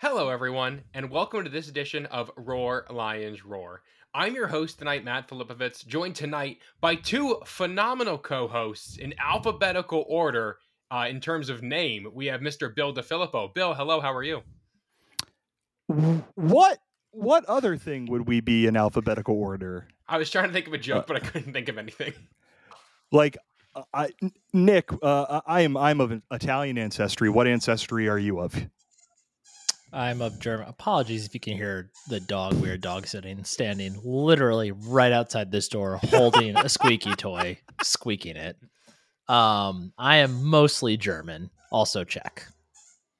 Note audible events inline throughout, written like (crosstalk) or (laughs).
Hello, everyone, and welcome to this edition of Roar Lions Roar. I'm your host tonight, Matt Filipovitz, joined tonight by two phenomenal co hosts in alphabetical order uh, in terms of name. We have Mr. Bill DeFilippo. Bill, hello, how are you? What what other thing would we be in alphabetical order? I was trying to think of a joke, uh, but I couldn't think of anything. Like, uh, I, Nick, uh, I am I'm of Italian ancestry. What ancestry are you of? I'm of German. Apologies if you can hear the dog. We are dog sitting, standing literally right outside this door, holding a squeaky (laughs) toy, squeaking it. Um, I am mostly German, also Czech.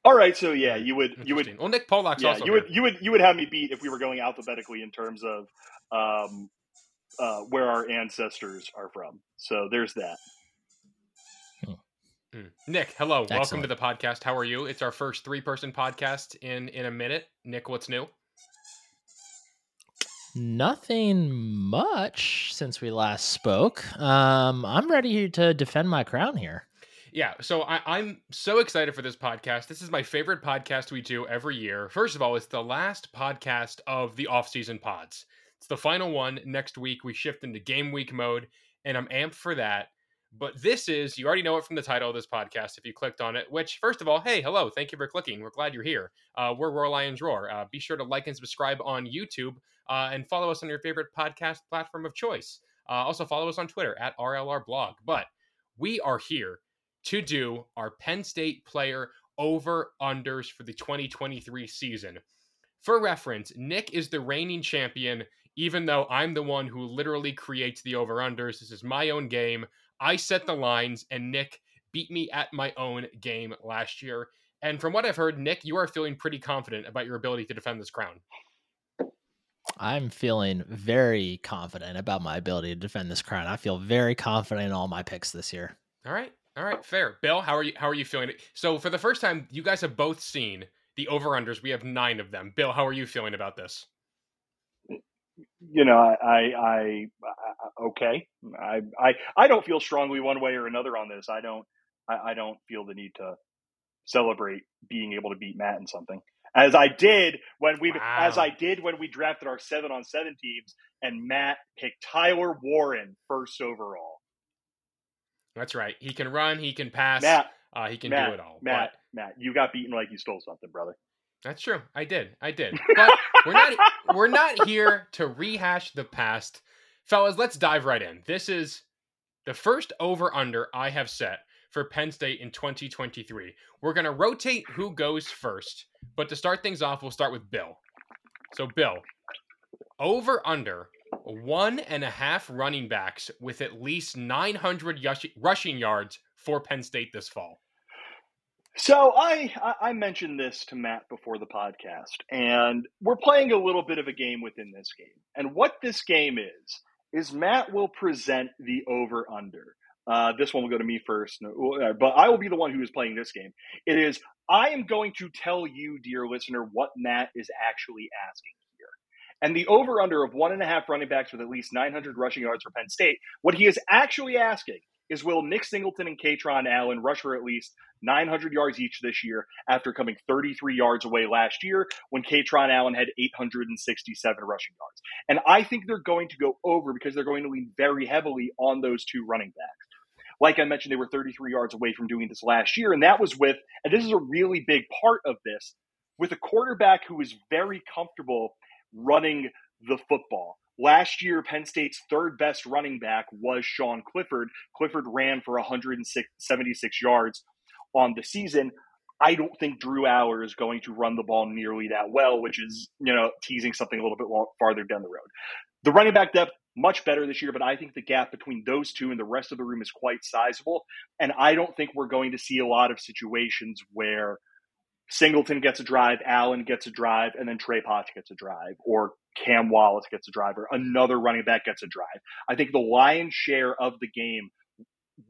All right, so yeah, you would you would well Nick Polak's yeah, also you would you would you would have me beat if we were going alphabetically in terms of um, uh, where our ancestors are from. So there's that. Mm. Nick, hello. Excellent. Welcome to the podcast. How are you? It's our first three-person podcast in in a minute. Nick, what's new? Nothing much since we last spoke. Um, I'm ready to defend my crown here. Yeah, so I, am so excited for this podcast. This is my favorite podcast we do every year. First of all, it's the last podcast of the off-season pods. It's the final one. Next week we shift into game week mode, and I'm amped for that. But this is, you already know it from the title of this podcast if you clicked on it, which, first of all, hey, hello, thank you for clicking. We're glad you're here. Uh, we're Roar Lions Roar. Uh, be sure to like and subscribe on YouTube uh, and follow us on your favorite podcast platform of choice. Uh, also, follow us on Twitter at RLR Blog. But we are here to do our Penn State player over unders for the 2023 season. For reference, Nick is the reigning champion, even though I'm the one who literally creates the over unders. This is my own game. I set the lines, and Nick beat me at my own game last year. And from what I've heard, Nick, you are feeling pretty confident about your ability to defend this crown. I'm feeling very confident about my ability to defend this crown. I feel very confident in all my picks this year. All right. All right, fair. Bill, how are you how are you feeling? So for the first time, you guys have both seen the over-unders. We have 9 of them. Bill, how are you feeling about this? You know, I, I, I, okay, I, I, I don't feel strongly one way or another on this. I don't, I, I don't feel the need to celebrate being able to beat Matt in something, as I did when we, wow. as I did when we drafted our seven on seven teams, and Matt picked Tyler Warren first overall. That's right. He can run. He can pass. Matt, uh, he can Matt, do it all. Matt, but... Matt, you got beaten like you stole something, brother. That's true. I did. I did. But we're not (laughs) we're not here to rehash the past. Fellas, let's dive right in. This is the first over under I have set for Penn State in 2023. We're going to rotate who goes first, but to start things off, we'll start with Bill. So, Bill, over under one and a half running backs with at least 900 rushing yards for Penn State this fall. So I I mentioned this to Matt before the podcast, and we're playing a little bit of a game within this game. And what this game is is Matt will present the over under. Uh, this one will go to me first, uh, but I will be the one who is playing this game. It is I am going to tell you, dear listener, what Matt is actually asking here. And the over under of one and a half running backs with at least 900 rushing yards for Penn State, what he is actually asking is will Nick Singleton and Kaytron Allen rush for at least 900 yards each this year after coming 33 yards away last year when Kaytron Allen had 867 rushing yards. And I think they're going to go over because they're going to lean very heavily on those two running backs. Like I mentioned, they were 33 yards away from doing this last year. And that was with, and this is a really big part of this, with a quarterback who is very comfortable running the football. Last year, Penn State's third best running back was Sean Clifford. Clifford ran for 176 yards on the season. I don't think Drew Allar is going to run the ball nearly that well, which is, you know, teasing something a little bit farther down the road. The running back depth, much better this year, but I think the gap between those two and the rest of the room is quite sizable. And I don't think we're going to see a lot of situations where Singleton gets a drive, Allen gets a drive, and then Trey Potts gets a drive, or Cam Wallace gets a drive, or another running back gets a drive. I think the lion's share of the game,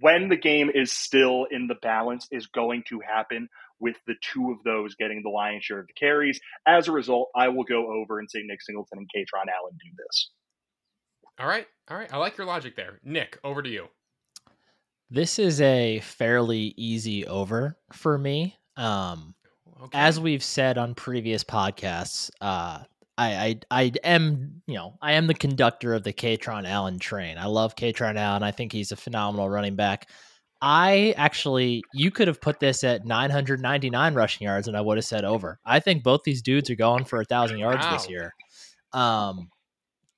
when the game is still in the balance, is going to happen with the two of those getting the lion's share of the carries. As a result, I will go over and say Nick Singleton and Kaytron Allen do this. All right. All right. I like your logic there. Nick, over to you. This is a fairly easy over for me. Um, okay. as we've said on previous podcasts, uh, I, I I am you know I am the conductor of the Kaytron Allen train. I love Kaytron Allen. I think he's a phenomenal running back. I actually you could have put this at 999 rushing yards and I would have said over. I think both these dudes are going for a thousand yards Wow. this year. Um,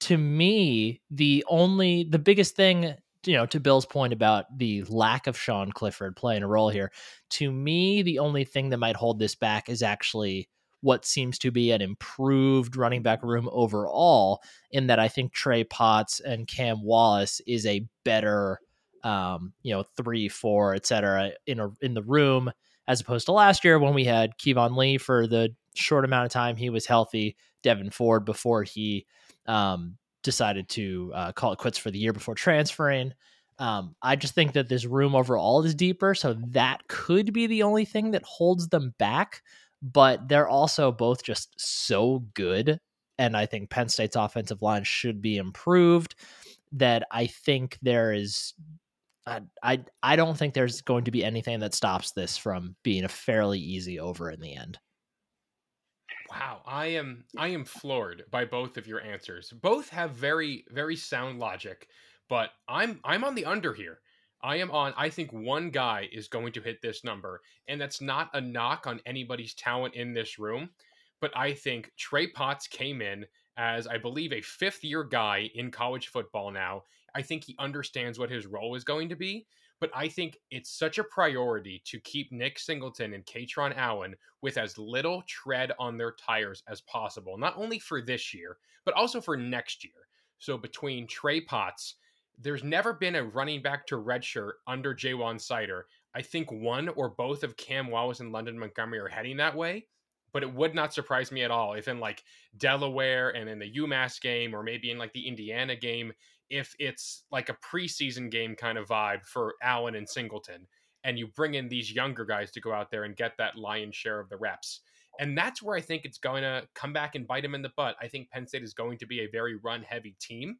to me, the only the biggest thing you know to Bill's point about the lack of Sean Clifford playing a role here. To me, the only thing that might hold this back is actually what seems to be an improved running back room overall. In that, I think Trey Potts and Cam Wallace is a better, um, you know, three, four, et cetera, in a in the room as opposed to last year when we had Keyvone Lee for the short amount of time he was healthy, Devyn Ford before he um, decided to uh, call it quits for the year before transferring. Um, I just think that this room overall is deeper, so that could be the only thing that holds them back. But they're also both just so good, and I think Penn State's offensive line should be improved. That I think there is, I I, I don't think there's going to be anything that stops this from being a fairly easy over in the end. Wow, I am I am floored by both of your answers. Both have very very sound logic, but I'm I'm on the under here. I am on I think one guy is going to hit this number, and that's not a knock on anybody's talent in this room, but I think Trey Potts came in as I believe a fifth year guy in college football now. I think he understands what his role is going to be, but I think it's such a priority to keep Nick Singleton and Kaytron Allen with as little tread on their tires as possible, not only for this year, but also for next year. So between Trey Potts, there's never been a running back to redshirt under Ja'Juan Seider. I think one or both of Cam Wallace and London Montgomery are heading that way, but it would not surprise me at all if in like Delaware and in the UMass game or maybe in like the Indiana game, if it's like a preseason game kind of vibe for Allen and Singleton, and you bring in these younger guys to go out there and get that lion's share of the reps. And that's where I think it's going to come back and bite them in the butt. I think Penn State is going to be a very run heavy team.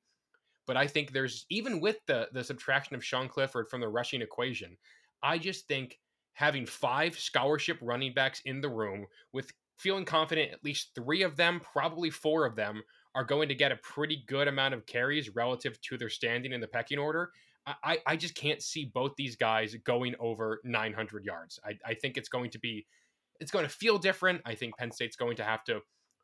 But I think there's even with the the subtraction of Sean Clifford from the rushing equation, I just think having five scholarship running backs in the room with feeling confident at least three of them, probably four of them, are going to get a pretty good amount of carries relative to their standing in the pecking order. I, I just can't see both these guys going over 900 yards. I, I think it's going to be, it's going to feel different. I think Penn State's going to have to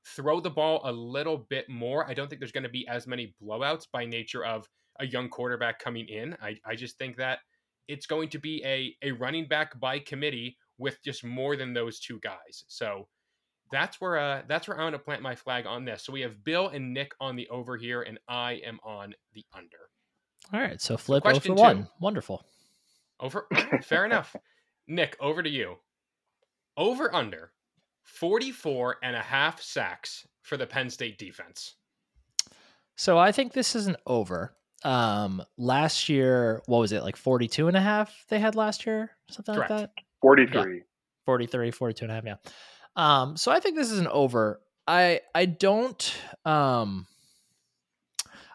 throw the ball a little bit more. I don't think there's going to be as many blowouts by nature of a young quarterback coming in. I, I just think that it's going to be a, a running back by committee with just more than those two guys. So that's where uh that's where I'm gonna plant my flag on this. So we have Bill and Nick on the over here, and I am on the under. All right, so flip question over two. one. Wonderful. Over (coughs) fair enough. Nick, over to you. Over under 44 and a half sacks for the Penn State defense. So I think this is an over. Um last year, what was it? Like 42 and a half they had last year? Something Correct. like that. 43. 43, 42 and a half, yeah. Um so I think this is an over. I I don't um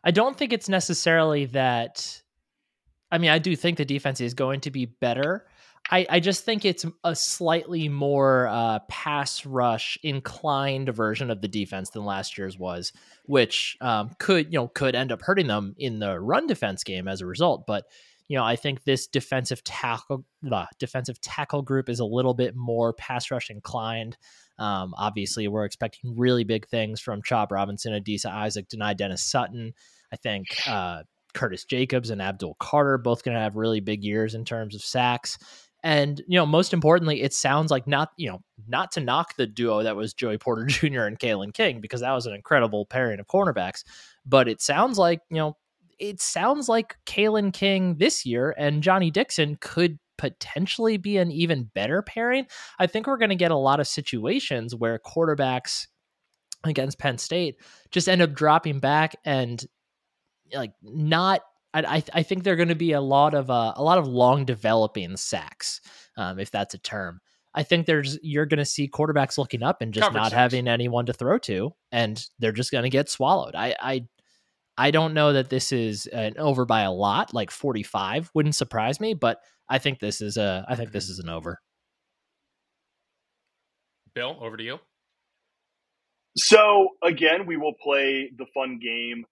I don't think it's necessarily that I mean, I do think the defense is going to be better. I, I just think it's a slightly more uh, pass rush inclined version of the defense than last year's was, which um, could you know could end up hurting them in the run defense game as a result. But you know, I think this defensive tackle the defensive tackle group is a little bit more pass rush inclined. Um, obviously, we're expecting really big things from Chop Robinson, Adisa Isaac, Dani Dennis Sutton. I think uh, Curtis Jacobs and Abdul Carter both going to have really big years in terms of sacks. And you know, most importantly, it sounds like not you know not to knock the duo that was Joey Porter (laughs) Jr. and Kalen King because that was an incredible pairing of cornerbacks. But it sounds like you know it sounds like Kalen King this year and Johnny Dixon could potentially be an even better pairing. I think we're going to get a lot of situations where quarterbacks against Penn State just end up dropping back and like not I, I think they're going to be a lot of uh, a lot of long developing sacks, um, if that's a term. I think there's you're going to see quarterbacks looking up and just not sacks. having anyone to throw to, and they're just going to get swallowed. I, I I don't know that this is an over by a lot, like 45 wouldn't surprise me, but I think this is a I think this is an over. Bill, over to you. So again, we will play the fun game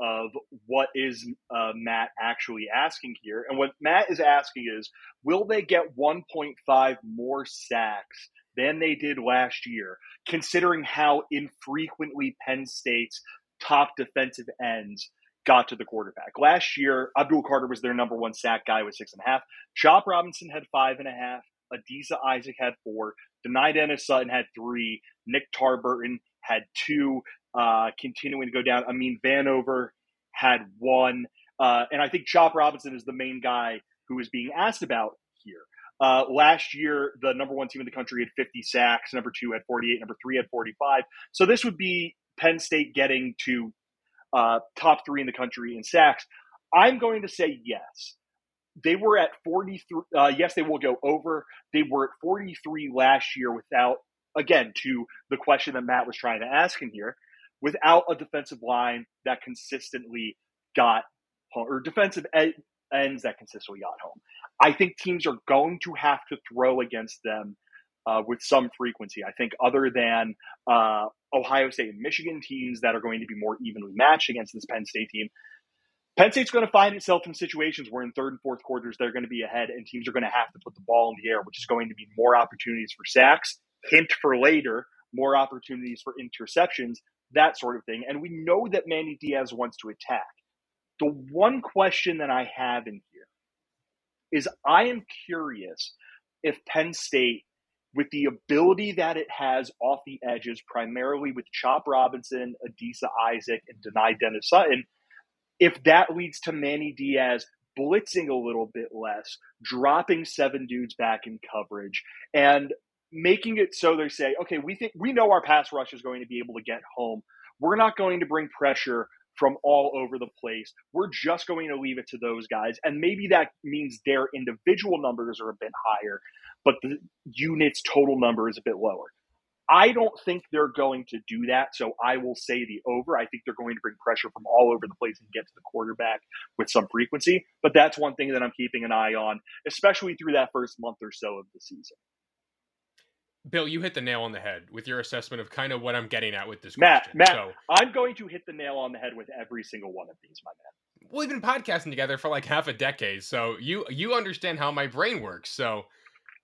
of what is uh, Matt actually asking here. And what Matt is asking is, will they get 1.5 more sacks than they did last year, considering how infrequently Penn State's top defensive ends got to the quarterback. Last year, Abdul Carter was their number one sack guy with six and a half. Chop Robinson had five and a half. Adisa Isaac had four. Dani Dennis Sutton had three. Nick Tarburton had two. Uh, continuing to go down. I mean, Vanover had one. Uh, and I think Chop Robinson is the main guy who is being asked about here. Uh, last year, the number one team in the country had 50 sacks. Number two had 48. Number three had 45. So this would be Penn State getting to uh, top three in the country in sacks. I'm going to say yes. They were at 43. Uh, yes, they will go over. They were at 43 last year without, again, to the question that Matt was trying to ask in here, without a defensive line that consistently got home, or defensive ends that consistently got home. I think teams are going to have to throw against them uh, with some frequency. I think other than uh, Ohio State and Michigan teams that are going to be more evenly matched against this Penn State team, Penn State's going to find itself in situations where in third and fourth quarters they're going to be ahead and teams are going to have to put the ball in the air, which is going to be more opportunities for sacks. Hint for later, more opportunities for interceptions, that sort of thing. And we know that Manny Diaz wants to attack. The one question that I have in here is I am curious if Penn State with the ability that it has off the edges, primarily with Chop Robinson, Adisa Isaac, and Dani Dennis Sutton, if that leads to Manny Diaz blitzing a little bit less, dropping seven dudes back in coverage, and making it so they say, okay, we think we know our pass rush is going to be able to get home. We're not going to bring pressure from all over the place. We're just going to leave it to those guys. And maybe that means their individual numbers are a bit higher, but the units total number is a bit lower. I don't think they're going to do that. So I will say the over. I think they're going to bring pressure from all over the place and get to the quarterback with some frequency. But that's one thing that I'm keeping an eye on, especially through that first month or so of the season. Bill, you hit the nail on the head with your assessment of kind of what I'm getting at with this Matt, question. Matt, so, I'm going to hit the nail on the head with every single one of these, my man. We've been podcasting together for like half a decade, so you you understand how my brain works. So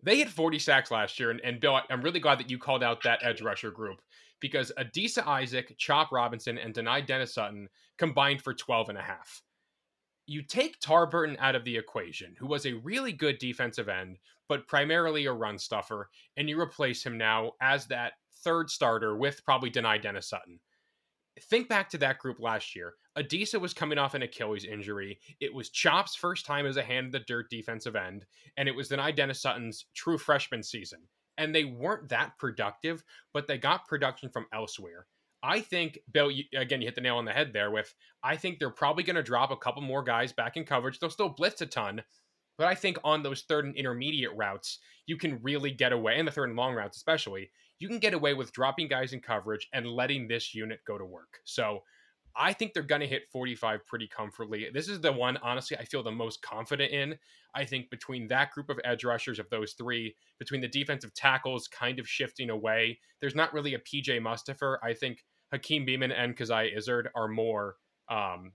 they hit 40 sacks last year, and, and Bill, I'm really glad that you called out that edge rusher group because Adisa Isaac, Chop Robinson, and Dani Dennis Sutton combined for 12 and a half you take Tarburton out of the equation, who was a really good defensive end, but primarily a run stuffer, and you replace him now as that third starter with probably Dani Dennis Sutton. Think back to that group last year. Adisa was coming off an Achilles injury. It was Chop's first time as a hand in the dirt defensive end, and it was Dani Dennis Sutton's true freshman season. And they weren't that productive, but they got production from elsewhere. I think Bill, you, again, you hit the nail on the head there. With I think they're probably going to drop a couple more guys back in coverage. They'll still blitz a ton, but I think on those third and intermediate routes, you can really get away, and the third and long routes especially, you can get away with dropping guys in coverage and letting this unit go to work. So I think they're going to hit 45 pretty comfortably. This is the one, honestly, I feel the most confident in. I think between that group of edge rushers of those three, between the defensive tackles kind of shifting away, there's not really a PJ Mustipher. I think Hakeem Beamon and Coziah Izzard are more um,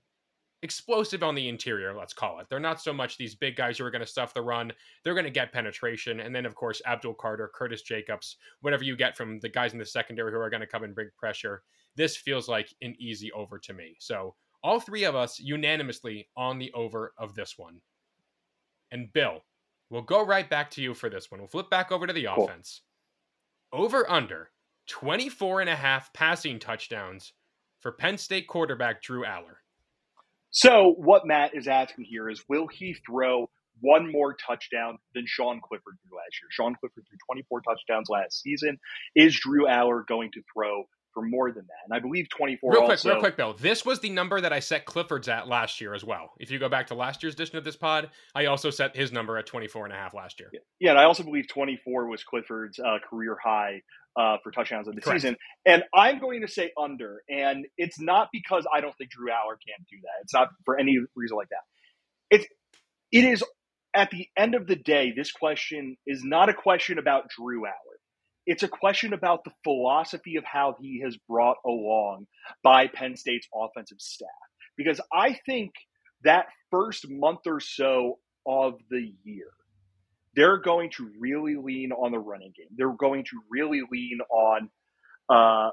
explosive on the interior, let's call it. They're not so much these big guys who are going to stuff the run. They're going to get penetration. And then, of course, Abdul Carter, Curtis Jacobs, whatever you get from the guys in the secondary who are going to come and bring pressure. This feels like an easy over to me. So, all three of us unanimously on the over of this one. And Bill, we'll go right back to you for this one. We'll flip back over to the cool. offense. Over under 24 and a half passing touchdowns for Penn State quarterback Drew Allar. So, what Matt is asking here is will he throw one more touchdown than Sean Clifford threw last year? Sean Clifford threw 24 touchdowns last season. Is Drew Allar going to throw for more than that. And I believe 24 Real quick, also, real quick, Bill. This was the number that I set Clifford's at last year as well. If you go back to last year's edition of this pod, I also set his number at 24 and a half last year. Yeah, and I also believe 24 was Clifford's uh, career high uh, for touchdowns of the Correct. season. And I'm going to say under. And it's not because I don't think Drew Allar can't do that. It's not for any reason like that. It's it is at the end of the day, this question is not a question about Drew Allar. It's a question about the philosophy of how he has brought along by Penn State's offensive staff. Because I think that first month or so of the year, they're going to really lean on the running game. They're going to really lean on uh,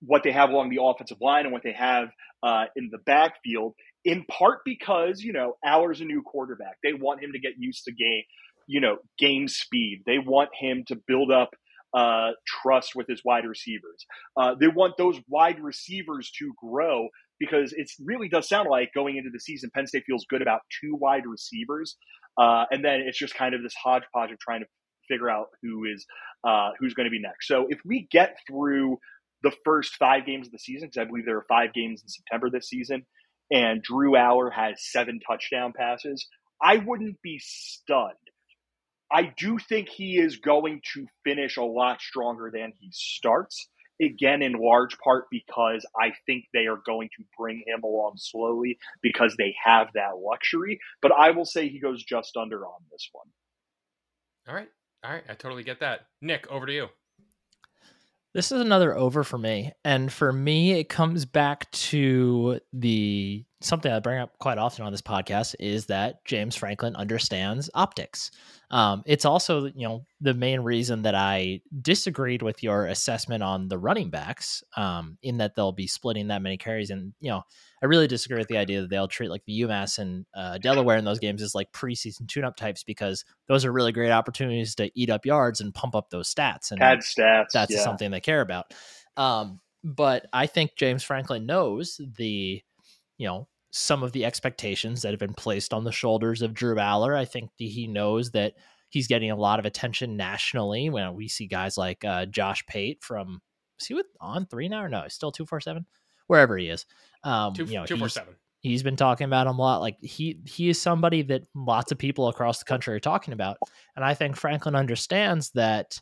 what they have along the offensive line and what they have uh, in the backfield, in part because, you know, Allar's a new quarterback. They want him to get used to game, you know, game speed. They want him to build up uh, trust with his wide receivers. Uh, they want those wide receivers to grow because it really does sound like going into the season, Penn State feels good about two wide receivers. Uh, and then it's just kind of this hodgepodge of trying to figure out who is uh, who's going to be next. So if we get through the first five games of the season, because I believe there are five games in September this season, and Drew Allar has seven touchdown passes, I wouldn't be stunned. I do think he is going to finish a lot stronger than he starts. Again, in large part because I think they are going to bring him along slowly because they have that luxury. But I will say he goes just under on this one. All right. All right. I totally get that. Nick, over to you. This is another over for me. And for me, it comes back to the something I bring up quite often on this podcast is that James Franklin understands optics. Um, it's also, you know, the main reason that I disagreed with your assessment on the running backs, um, in that they'll be splitting that many carries. And, you know, I really disagree with the idea that they'll treat like the UMass and uh, Delaware in those games as like preseason tune up types because those are really great opportunities to eat up yards and pump up those stats. And Pad stats. that's yeah. something they care about. Um, but I think James Franklin knows the, you know, some of the expectations that have been placed on the shoulders of Drew Allar. I think he knows that he's getting a lot of attention nationally when we see guys like uh, Josh Pate from, is he with on three now or no? He's still 247, wherever he is. Um, Two, you know, two four he's- seven. he's been talking about him a lot. Like he he is somebody that lots of people across the country are talking about, and I think Franklin understands that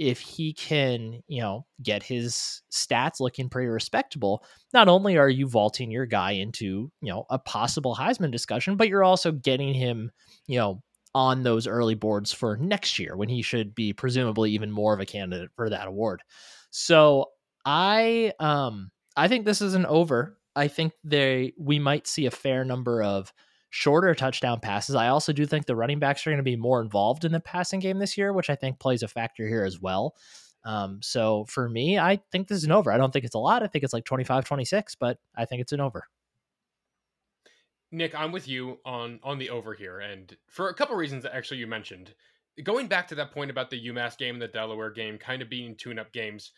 if he can, you know, get his stats looking pretty respectable, not only are you vaulting your guy into you know a possible Heisman discussion, but you're also getting him, you know. On those early boards for next year, when he should be presumably even more of a candidate for that award. So I um I think this is an over. I think they we might see a fair number of shorter touchdown passes. I also do think the running backs are going to be more involved in the passing game this year, which I think plays a factor here as well. Um, so for me, I think this is an over. I don't think it's a lot. I think it's like 25, 26, but I think it's an over. Nick, I'm with you on on the over here, and for a couple reasons that actually you mentioned. Going back to that point about the UMass game and the Delaware game kind of being tune-up games,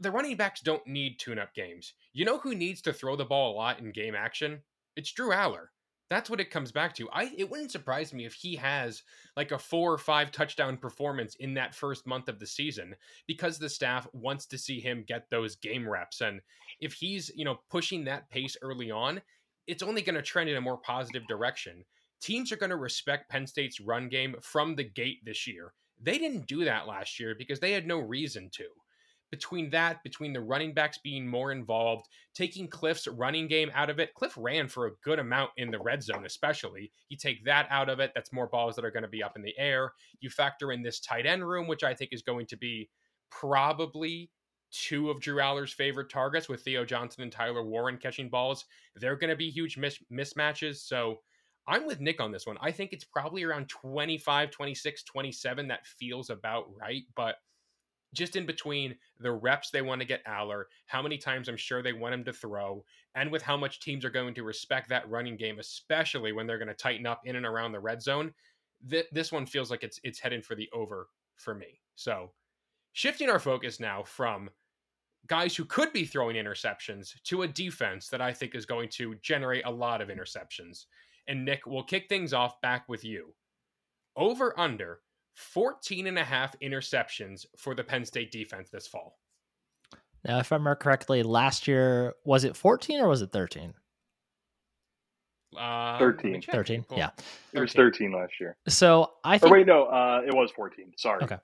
the running backs don't need tune-up games. You know who needs to throw the ball a lot in game action? It's Drew Allar. That's what it comes back to. I it wouldn't surprise me if he has like a four or five touchdown performance in that first month of the season because the staff wants to see him get those game reps and if he's, you know, pushing that pace early on, it's only going to trend in a more positive direction. Teams are going to respect Penn State's run game from the gate this year. They didn't do that last year because they had no reason to. Between that, between the running backs being more involved, taking Cliff's running game out of it, Cliff ran for a good amount in the red zone, especially. You take that out of it, that's more balls that are going to be up in the air. You factor in this tight end room, which I think is going to be probably two of Drew Allar's favorite targets with Theo Johnson and Tyler Warren catching balls. They're going to be huge mis- mismatches. So I'm with Nick on this one. I think it's probably around 25, 26, 27. That feels about right. But just in between the reps they want to get Allar, how many times I'm sure they want him to throw, and with how much teams are going to respect that running game, especially when they're going to tighten up in and around the red zone, th- this one feels like it's it's heading for the over for me. So shifting our focus now from guys who could be throwing interceptions to a defense that I think is going to generate a lot of interceptions. And Nick, we'll kick things off back with you. Over under 14 and a half interceptions for the Penn State defense this fall. Now, if I remember correctly, last year was it 14 or was it 13? Uh, 13. 13. Yeah. It was 13 last year. So I Or think wait, no, uh, it was 14. Sorry. Okay.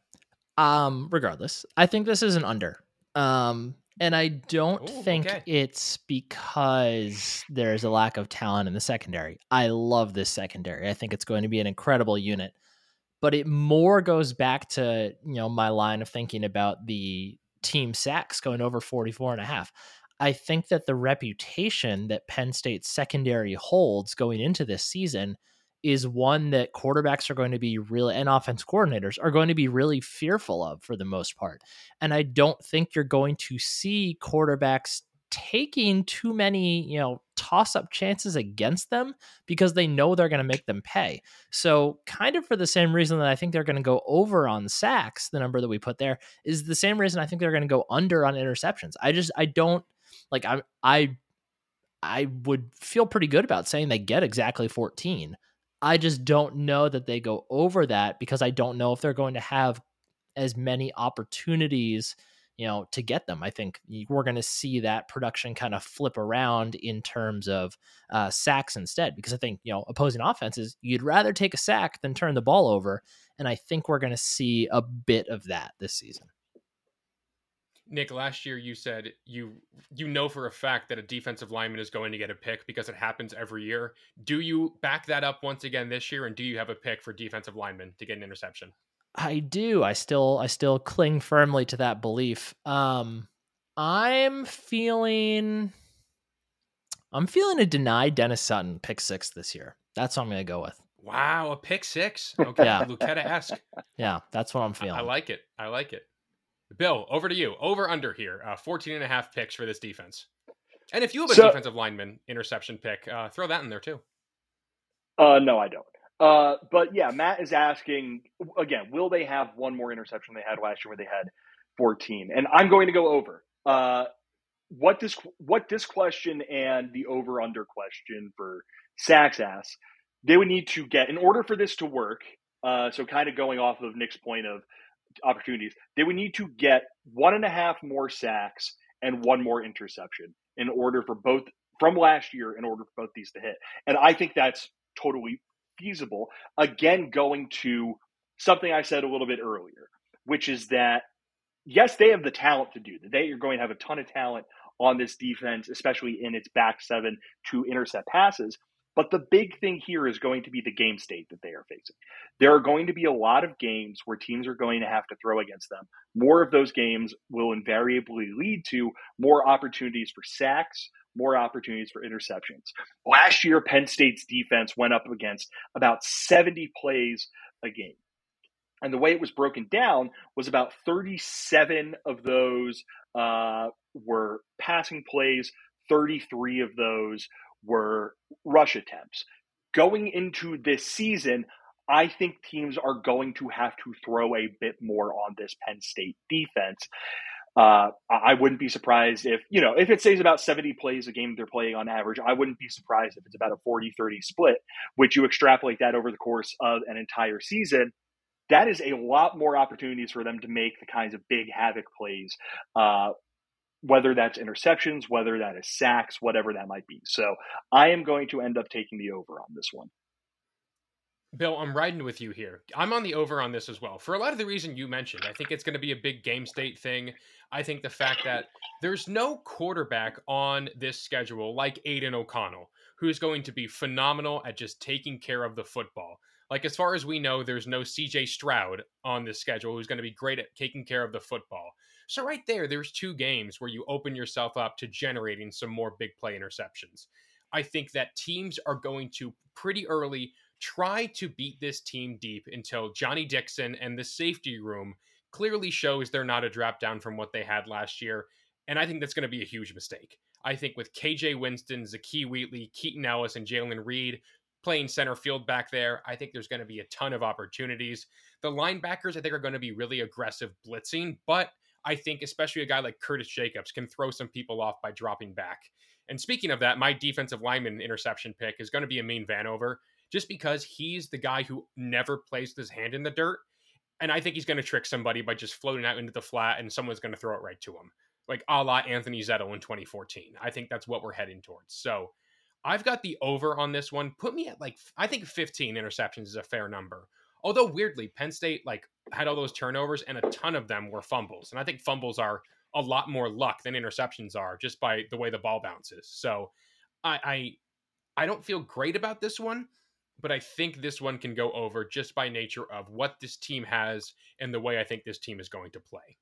Um, regardless, I think this is an under. Um, and I don't Ooh, think okay. it's because there's a lack of talent in the secondary. I love this secondary. I think it's going to be an incredible unit. But it more goes back to, you know, my line of thinking about the team sacks going over 44 and a half. I think that the reputation that Penn State secondary holds going into this season is one that quarterbacks are going to be really and offense coordinators are going to be really fearful of for the most part. And I don't think you're going to see quarterbacks taking too many, you know, toss up chances against them because they know they're going to make them pay. So, kind of for the same reason that I think they're going to go over on sacks, the number that we put there is the same reason I think they're going to go under on interceptions. I just I don't like I I I would feel pretty good about saying they get exactly 14. I just don't know that they go over that because I don't know if they're going to have as many opportunities, you know, to get them. I think we're going to see that production kind of flip around in terms of uh, sacks instead, because I think, you know, opposing offenses, you'd rather take a sack than turn the ball over. And I think we're going to see a bit of that this season. Nick, last year you said you you know for a fact that a defensive lineman is going to get a pick because it happens every year. Do you back that up once again this year and do you have a pick for defensive lineman to get an interception? I do. I still I still cling firmly to that belief. Um I'm feeling I'm feeling a denied Dennis Sutton pick 6 this year. That's what I'm going to go with. Wow, a pick 6. Okay, Yeah. Lucetta-esque. (laughs) Yeah, that's what I'm I, feeling. I like it. I like it. Bill, over to you. Over under here. Uh, 14 and a half picks for this defense. And if you have a So- defensive lineman interception pick, uh, throw that in there too. Uh, no, I don't. Uh, but yeah, Matt is asking again. Will they have one more interception they had last year, where they had fourteen? And I'm going to go over. Uh, what this what this question and the over under question for sacks asks, they would need to get in order for this to work. Uh, so kind of going off of Nick's point of opportunities, they would need to get one and a half more sacks and one more interception in order for both from last year in order for both these to hit. And I think that's totally feasible. Again, going to something I said a little bit earlier, which is that yes, they have the talent to do that. They are going to have a ton of talent on this defense, especially in its back seven to intercept passes. But the big thing here is going to be the game state that they are facing. There are going to be a lot of games where teams are going to have to throw against them. More of those games will invariably lead to more opportunities for sacks, more opportunities for interceptions. Last year, Penn State's defense went up against about 70 plays a game. And the way it was broken down was about 37 of those uh, were passing plays, 33 of those were rush attempts. Going into this season, I think teams are going to have to throw a bit more on this Penn State defense. Uh, I wouldn't be surprised if, you know, if it says about 70 plays a game they're playing on average, I wouldn't be surprised if it's about a 40 30 split, which you extrapolate that over the course of an entire season. That is a lot more opportunities for them to make the kinds of big havoc plays, uh, whether that's interceptions, whether that is sacks, whatever that might be. So I am going to end up taking the over on this one. Bill, I'm riding with you here. I'm on the over on this as well. For a lot of the reason you mentioned, I think it's going to be a big game state thing. I think the fact that there's no quarterback on this schedule like Aidan O'Connell, who's going to be phenomenal at just taking care of the football. Like, as far as we know, there's no CJ Stroud on this schedule who's going to be great at taking care of the football. So, right there, there's two games where you open yourself up to generating some more big play interceptions. I think that teams are going to pretty early try to beat this team deep until Johnny Dixon and the safety room clearly shows they're not a drop down from what they had last year. And I think that's going to be a huge mistake. I think with KJ Winston, Zakee Wheatley, Keaton Ellis, and Jalen Reed playing center field back there, I think there's going to be a ton of opportunities. The linebackers, I think, are going to be really aggressive blitzing, but I think especially a guy like Curtis Jacobs can throw some people off by dropping back. And speaking of that, my defensive lineman interception pick is going to be Amin Vanover just because he's the guy who never plays his hand in the dirt. And I think he's going to trick somebody by just floating out into the flat and someone's going to throw it right to him. Like a la Anthony Zettel in 2014. I think that's what we're heading towards. So I've got the over on this one. Put me at like, I think 15 interceptions is a fair number. Although weirdly, Penn State like had all those turnovers and a ton of them were fumbles. And I think fumbles are a lot more luck than interceptions are just by the way the ball bounces. So I, I, I don't feel great about this one but I think this one can go over just by nature of what this team has and the way I think this team is going to play.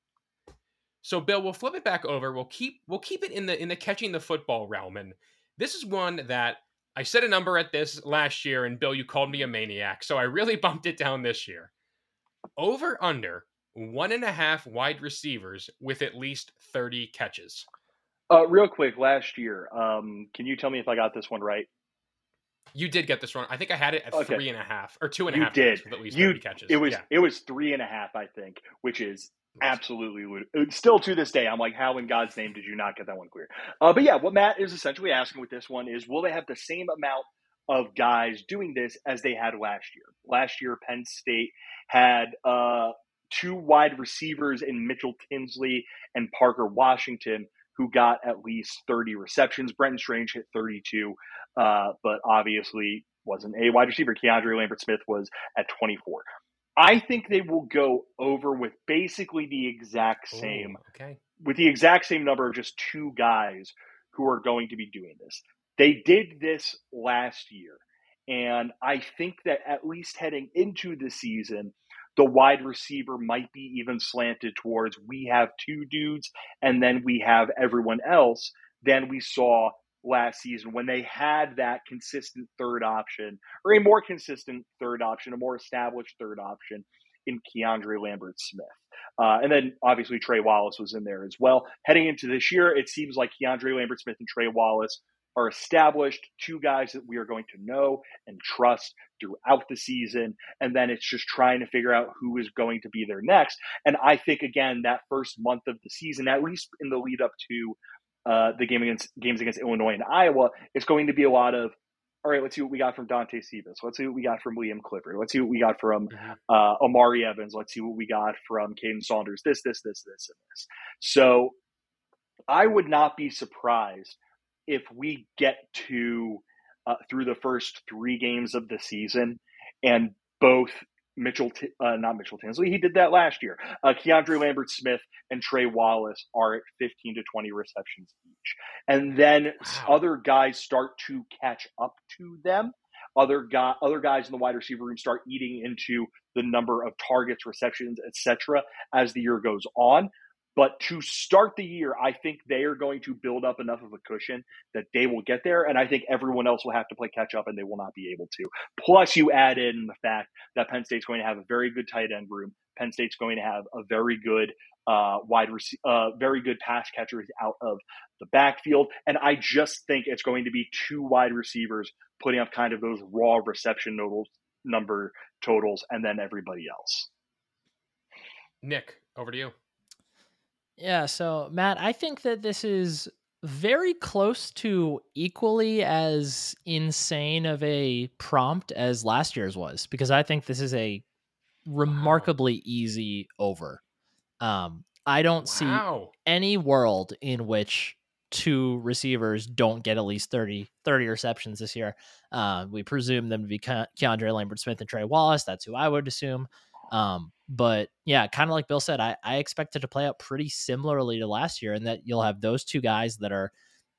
So Bill, we'll flip it back over. We'll keep we'll keep it in the in the catching the football realm. And this is one that I set a number at this last year, and Bill, you called me a maniac. So I really (laughs) bumped it down this year. Over under one and a half wide receivers with at least 30 catches. Uh, real quick, last year, um, can you tell me if I got this one right? You did get this one. I think I had it at Okay. three and a half or two and a You half. did. With at least You- 30 catches. It was Yeah. it was three and a half, I think, which is absolutely uh, still to this day. I'm like, how in God's name did you not get that one clear? Uh, but yeah, what Matt is essentially asking with this one is, will they have the same amount of guys doing this as they had last year? Last year, Penn State had uh, two wide receivers in Mitchell Tinsley and Parker Washington who got at least 30 receptions. Brenton Strange hit 32, uh, but obviously wasn't a wide receiver. Keandre Lambert Smith was at 24. I think they will go over with basically the exact same Ooh, okay. with the exact same number of just two guys who are going to be doing this. They did this last year. And I think that at least heading into the season, the wide receiver might be even slanted towards we have two dudes and then we have everyone else than we saw last season when they had that consistent third option or a more consistent third option, a more established third option in Keandre Lambert Smith. Uh, and then obviously Trey Wallace was in there as well. Heading into this year, it seems like Keandre Lambert Smith and Trey Wallace are established, two guys that we are going to know and trust throughout the season. And then it's just trying to figure out who is going to be there next. And I think, again, that first month of the season, at least in the lead up to uh, the game against games against Illinois and Iowa, it's going to be a lot of all right, let's see what we got from Dante Cephas. Let's see what we got from William Clifford. Let's see what we got from uh, Omari Evans. Let's see what we got from Caden Saunders. This, this, this, this, and this. So I would not be surprised if we get to uh, through the first three games of the season and both Mitchell, T- uh, not Mitchell Tinsley, he did that last year. Uh, Keandre Lambert Smith and Trey Wallace are at 15 to 20 receptions each. And then Wow. other guys start to catch up to them. Other guy, other guys in the wide receiver room start eating into the number of targets, receptions, etc. as the year goes on. But to start the year, I think they are going to build up enough of a cushion that they will get there, and I think everyone else will have to play catch up, and they will not be able to. Plus, you add in the fact that Penn State's going to have a very good tight end room. Penn State's going to have a very good uh, wide, rec- uh, very good pass catchers out of the backfield, and I just think it's going to be two wide receivers putting up kind of those raw reception totals, number totals, and then everybody else. Nick, over to you. Yeah, so Matt, I think that this is very close to equally as insane of a prompt as last year's was because I think this is a remarkably easy over. Um, I don't see any world in which two receivers don't get at least 30, 30 receptions this year. Uh, we presume them to be Ke- Keandre Lambert Smith and Trey Wallace. That's who I would assume. Um, but yeah, kind of like Bill said, I, I expect it to play out pretty similarly to last year, and that you'll have those two guys that are,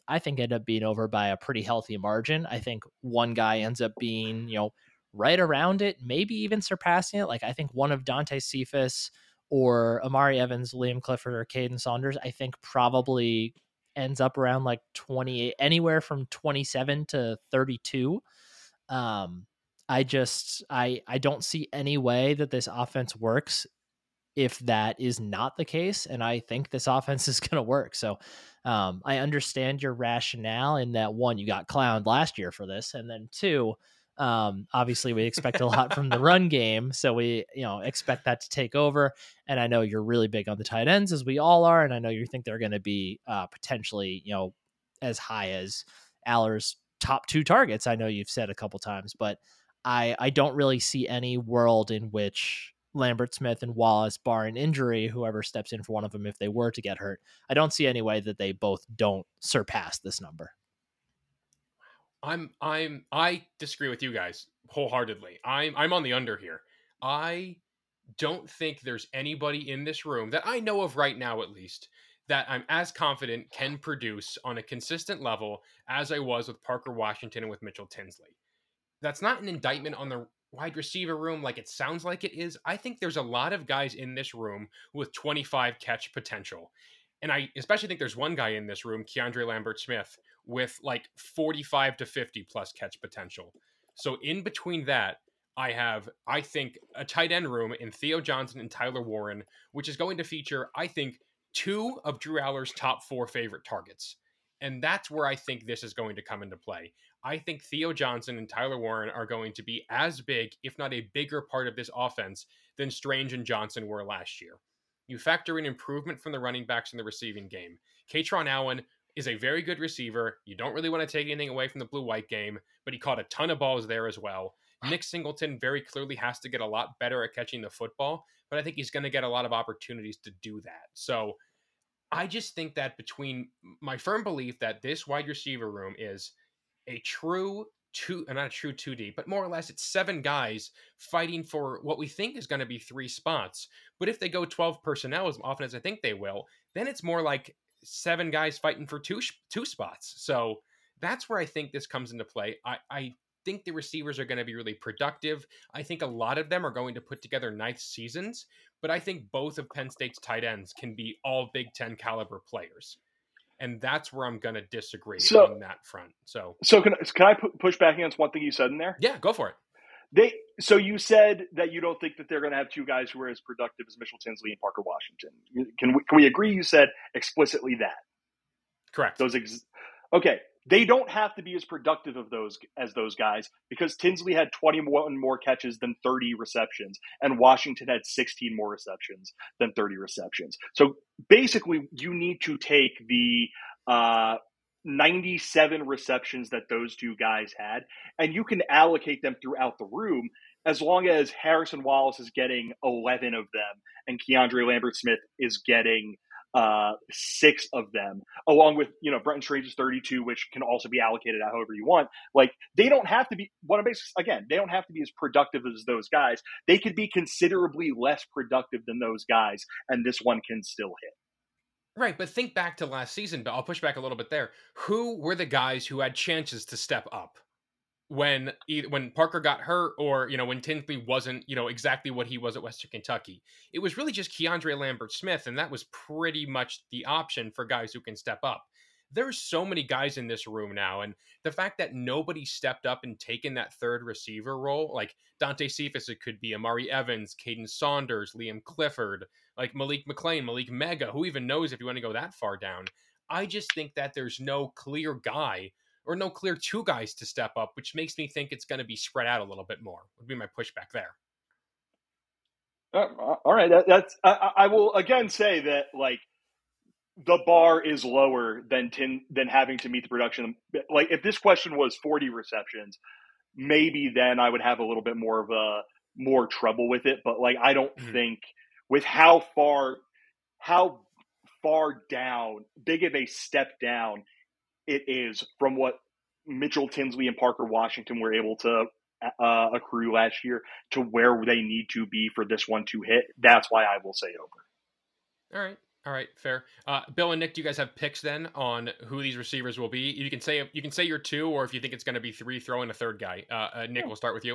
I think, end up being over by a pretty healthy margin. I think one guy ends up being, you know, right around it, maybe even surpassing it. Like I think one of Dante Cephas or Omari Evans, Liam Clifford, or Caden Saunders, I think probably ends up around like 28, anywhere from 27 to 32. Um, I just I I don't see any way that this offense works if that is not the case, and I think this (laughs) offense is going to work. So um, I understand your rationale in that one, you got clowned last year for this, and then two, um, obviously we expect a lot from the run game, so we you know expect that to take over. And I know you're really big on the tight ends, as we all are, and I know you think they're going to be uh, potentially you know as high as Allar's top two targets. I know you've said a couple times, but I I don't really see any world in which Lambert Smith and Wallace, bar an injury, whoever steps in for one of them if they were to get hurt, I don't see any way that they both don't surpass this number. I'm I'm I disagree with you guys wholeheartedly. I'm I'm on the under here. I don't think there's anybody in this room that I know of right now at least that I'm as confident can produce on a consistent level as I was with Parker Washington and with Mitchell Tinsley. That's not an indictment on the wide receiver room like it sounds like it is. I think there's a lot of guys in this room with 25 catch potential. And I especially think there's one guy in this room, Keandre Lambert Smith, with like 45 to 50 plus catch potential. So in between that, I have, I think, a tight end room in Theo Johnson and Tyler Warren, which is going to feature, I think, two of Drew Allar's top four favorite targets. And that's where I think this is going to come into play. I think Theo Johnson and Tyler Warren are going to be as big, if not a bigger part of this offense than Strange and Johnson were last year. You factor in improvement from the running backs in the receiving game. Kaytron Allen is a very good receiver. You don't really want to take anything away from the blue white game, but he caught a ton of balls there as well. Nick Singleton very clearly has to get a lot better at catching the football, but I think he's going to get a lot of opportunities to do that. So I just think that between my firm belief that this wide receiver room is a true two, uh, not a true 2D, but more or less it's seven guys fighting for what we think is going to be three spots. But if they go 12 personnel as often as I think they will, then it's more like seven guys fighting for two two spots. So that's where I think this comes into play. I, I think the receivers are going to be really productive. I think a lot of them are going to put together nice seasons, but I think both of Penn State's tight ends can be all Big Ten caliber players and that's where I'm going to disagree so, on that front. So, so can can I push back against one thing you said in there? Yeah, go for it. They so you said that you don't think that they're going to have two guys who are as productive as Mitchell Tinsley and Parker Washington. Can we, can we agree? You said explicitly that. Correct. Those ex- okay. They don't have to be as productive of those as those guys because Tinsley had 21 more catches than 30 receptions, and Washington had 16 more receptions than 30 receptions. So basically, you need to take the uh, 97 receptions that those two guys had, and you can allocate them throughout the room as long as Harrison Wallace is getting 11 of them and Keandre Lambert Smith is getting uh, six of them, along with you know Brenton Strange's 32, which can also be allocated however you want. Like they don't have to be what I'm basically again, they don't have to be as productive as those guys. They could be considerably less productive than those guys, and this one can still hit. Right, but think back to last season. But I'll push back a little bit there. Who were the guys who had chances to step up? When either when Parker got hurt or you know when Tinsley wasn't you know exactly what he was at Western Kentucky. It was really just Keandre Lambert Smith, and that was pretty much the option for guys who can step up. There's so many guys in this room now, and the fact that nobody stepped up and taken that third receiver role, like Dante Cephas, it could be Omari Evans, Kaden Saunders, Liam Clifford, like Malik McClain, Malick Meiga, Who even knows if you want to go that far down? I just think that there's no clear guy or no clear two guys to step up, which makes me think it's going to be spread out a little bit more. Would be my pushback there. Uh, all right, that, that's I, I, will again say that like the bar is lower than ten, than having to meet the production. Like if this question was forty receptions, maybe then I would have a little bit more of a more trouble with it. But like I don't mm-hmm. think with how far how far down big of a step down it is from what Mitchell Tinsley and Parker Washington were able to uh, accrue last year to where they need to be for this one to hit. That's why I will say over. All right. All right, fair. Uh, Bill and Nick, do you guys have picks then on who these receivers will be? You can say you can say your two, or if you think it's going to be three, throw in a third guy. Uh, uh, Nick, we'll start with you.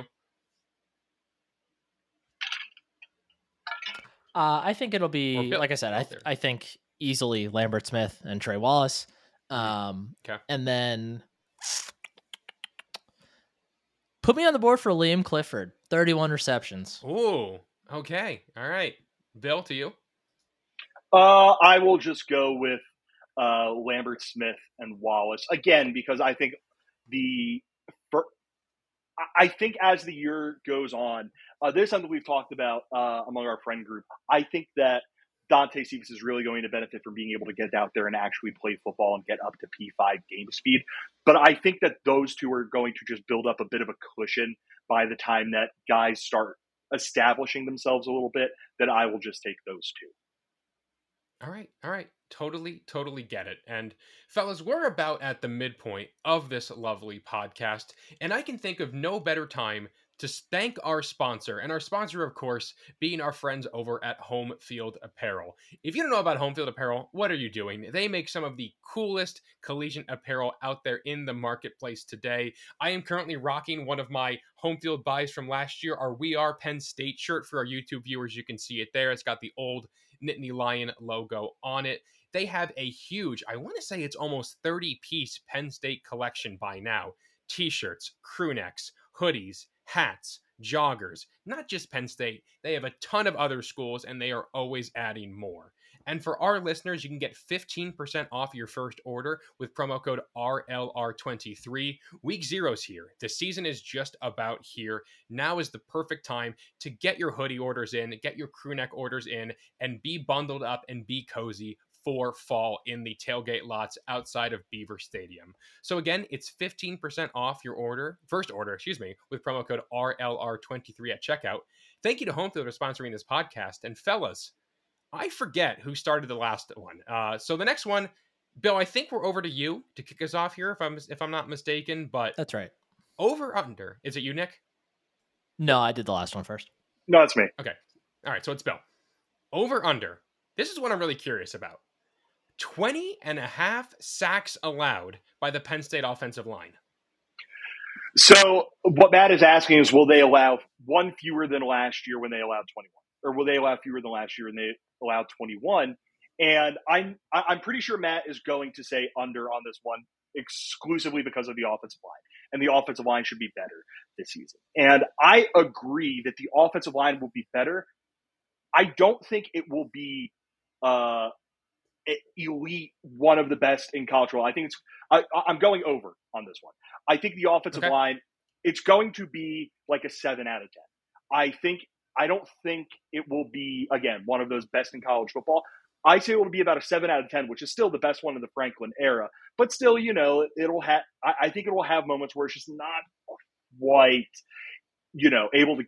Uh, I think it'll be like I said. I th- I think easily Lambert Smith and Tre Wallace. Um, okay. And then put me on the board for Liam Clifford, 31 receptions. Ooh, okay. All right. Bill, to you. Uh, I will just go with uh, Lambert Smith and Wallace again because I think the for, I think as the year goes on, uh, this is something we've talked about uh, among our friend group. I think that Dante Cephas is really going to benefit from being able to get out there and actually play football and get up to P5 game speed. But I think that those two are going to just build up a bit of a cushion by the time that guys start establishing themselves a little bit, that I will just take those two. All right. All right. Totally, totally get it. And fellas, we're about at the midpoint of this lovely podcast. And I can think of no better time to thank our sponsor, and our sponsor, of course, being our friends over at Homefield Apparel. If you don't know about Homefield Apparel, what are you doing? They make some of the coolest collegiate apparel out there in the marketplace today. I am currently rocking one of my home field buys from last year, our We Are Penn State shirt for our YouTube viewers. You can see it there. It's got the old Nittany Lion logo on it. They have a huge, I want to say it's almost 30 piece Penn State collection by now t shirts, crew necks, hoodies, hats, joggers, not just Penn State. They have a ton of other schools and they are always adding more. And for our listeners, you can get 15% off your first order with promo code RLR23. Week zero's here. The season is just about here. Now is the perfect time to get your hoodie orders in, get your crew neck orders in, and be bundled up and be cozy for fall in the tailgate lots outside of Beaver Stadium. So again, it's 15% off your order, first order, excuse me, with promo code RLR23 at checkout. Thank you to Homefield for sponsoring this podcast. And fellas, I forget who started the last one. Uh, so the next one, Bill, I think we're over to you to kick us off here, if I'm if I'm not mistaken. But that's right. Over under is it you, Nick? No, I did the last one first. No, it's me. Okay, all right. So it's Bill. Over under. This is what I'm really curious about. 20 and a half sacks allowed by the Penn State offensive line. So what Matt is asking is, will they allow one fewer than last year when they allowed 21, or will they allow fewer than last year when they allowed 21? And I'm I'm pretty sure Matt is going to say under on this one exclusively because of the offensive line, and the offensive line should be better this season. And I agree that the offensive line will be better. I don't think it will be uh, elite, one of the best in college football. I think it's. I, am going over on this one. I think the offensive okay. line. It's going to be like a seven out of ten. I think. I don't think it will be again one of those best in college football. I say it will be about a seven out of ten, which is still the best one in the Franklin era. But still, you know, it'll have. I, I think it will have moments where it's just not quite, you know, able to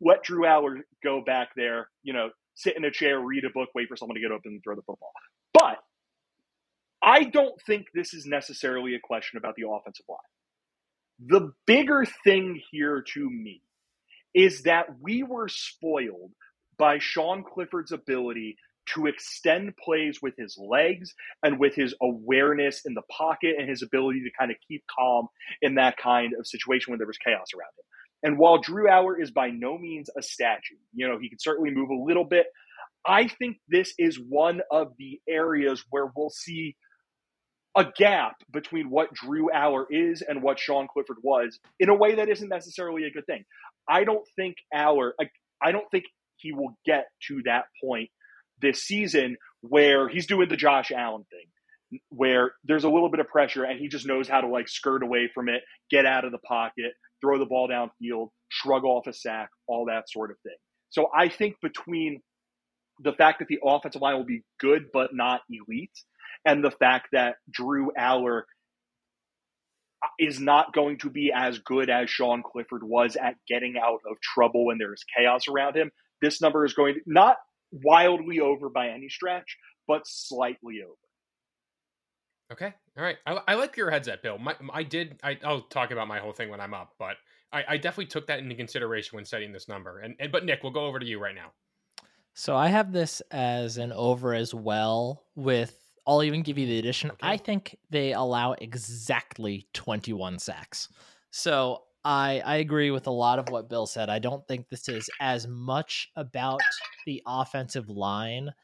let Drew Allar go back there, you know, sit in a chair, read a book, wait for someone to get open and throw the football. But I don't think this is necessarily a question about the offensive line. The bigger thing here to me is that we were spoiled by Sean Clifford's ability to extend plays with his legs and with his awareness in the pocket and his ability to kind of keep calm in that kind of situation when there was chaos around him. And while Drew Allar is by no means a statue, you know, he can certainly move a little bit, I think this is one of the areas where we'll see a gap between what Drew Allar is and what Sean Clifford was in a way that isn't necessarily a good thing. I don't think Allar, I don't think he will get to that point this season where he's doing the Josh Allen thing, where there's a little bit of pressure and he just knows how to like skirt away from it, get out of the pocket, throw the ball downfield, shrug off a sack, all that sort of thing. So I think between the fact that the offensive line will be good but not elite, and the fact that Drew Allar is not going to be as good as Sean Clifford was at getting out of trouble when there's chaos around him. This number is going to not wildly over by any stretch, but slightly over. Okay. All right. I, I like your heads at Bill. My, I did. I, will talk about my whole thing when I'm up, but I, I, definitely took that into consideration when setting this number. And, and but Nick, we'll go over to you right now. So I have this as an over as well with I'll even give you the addition. Okay. I think they allow exactly 21 sacks. So I I agree with a lot of what Bill said. I don't think this is as much about the offensive line.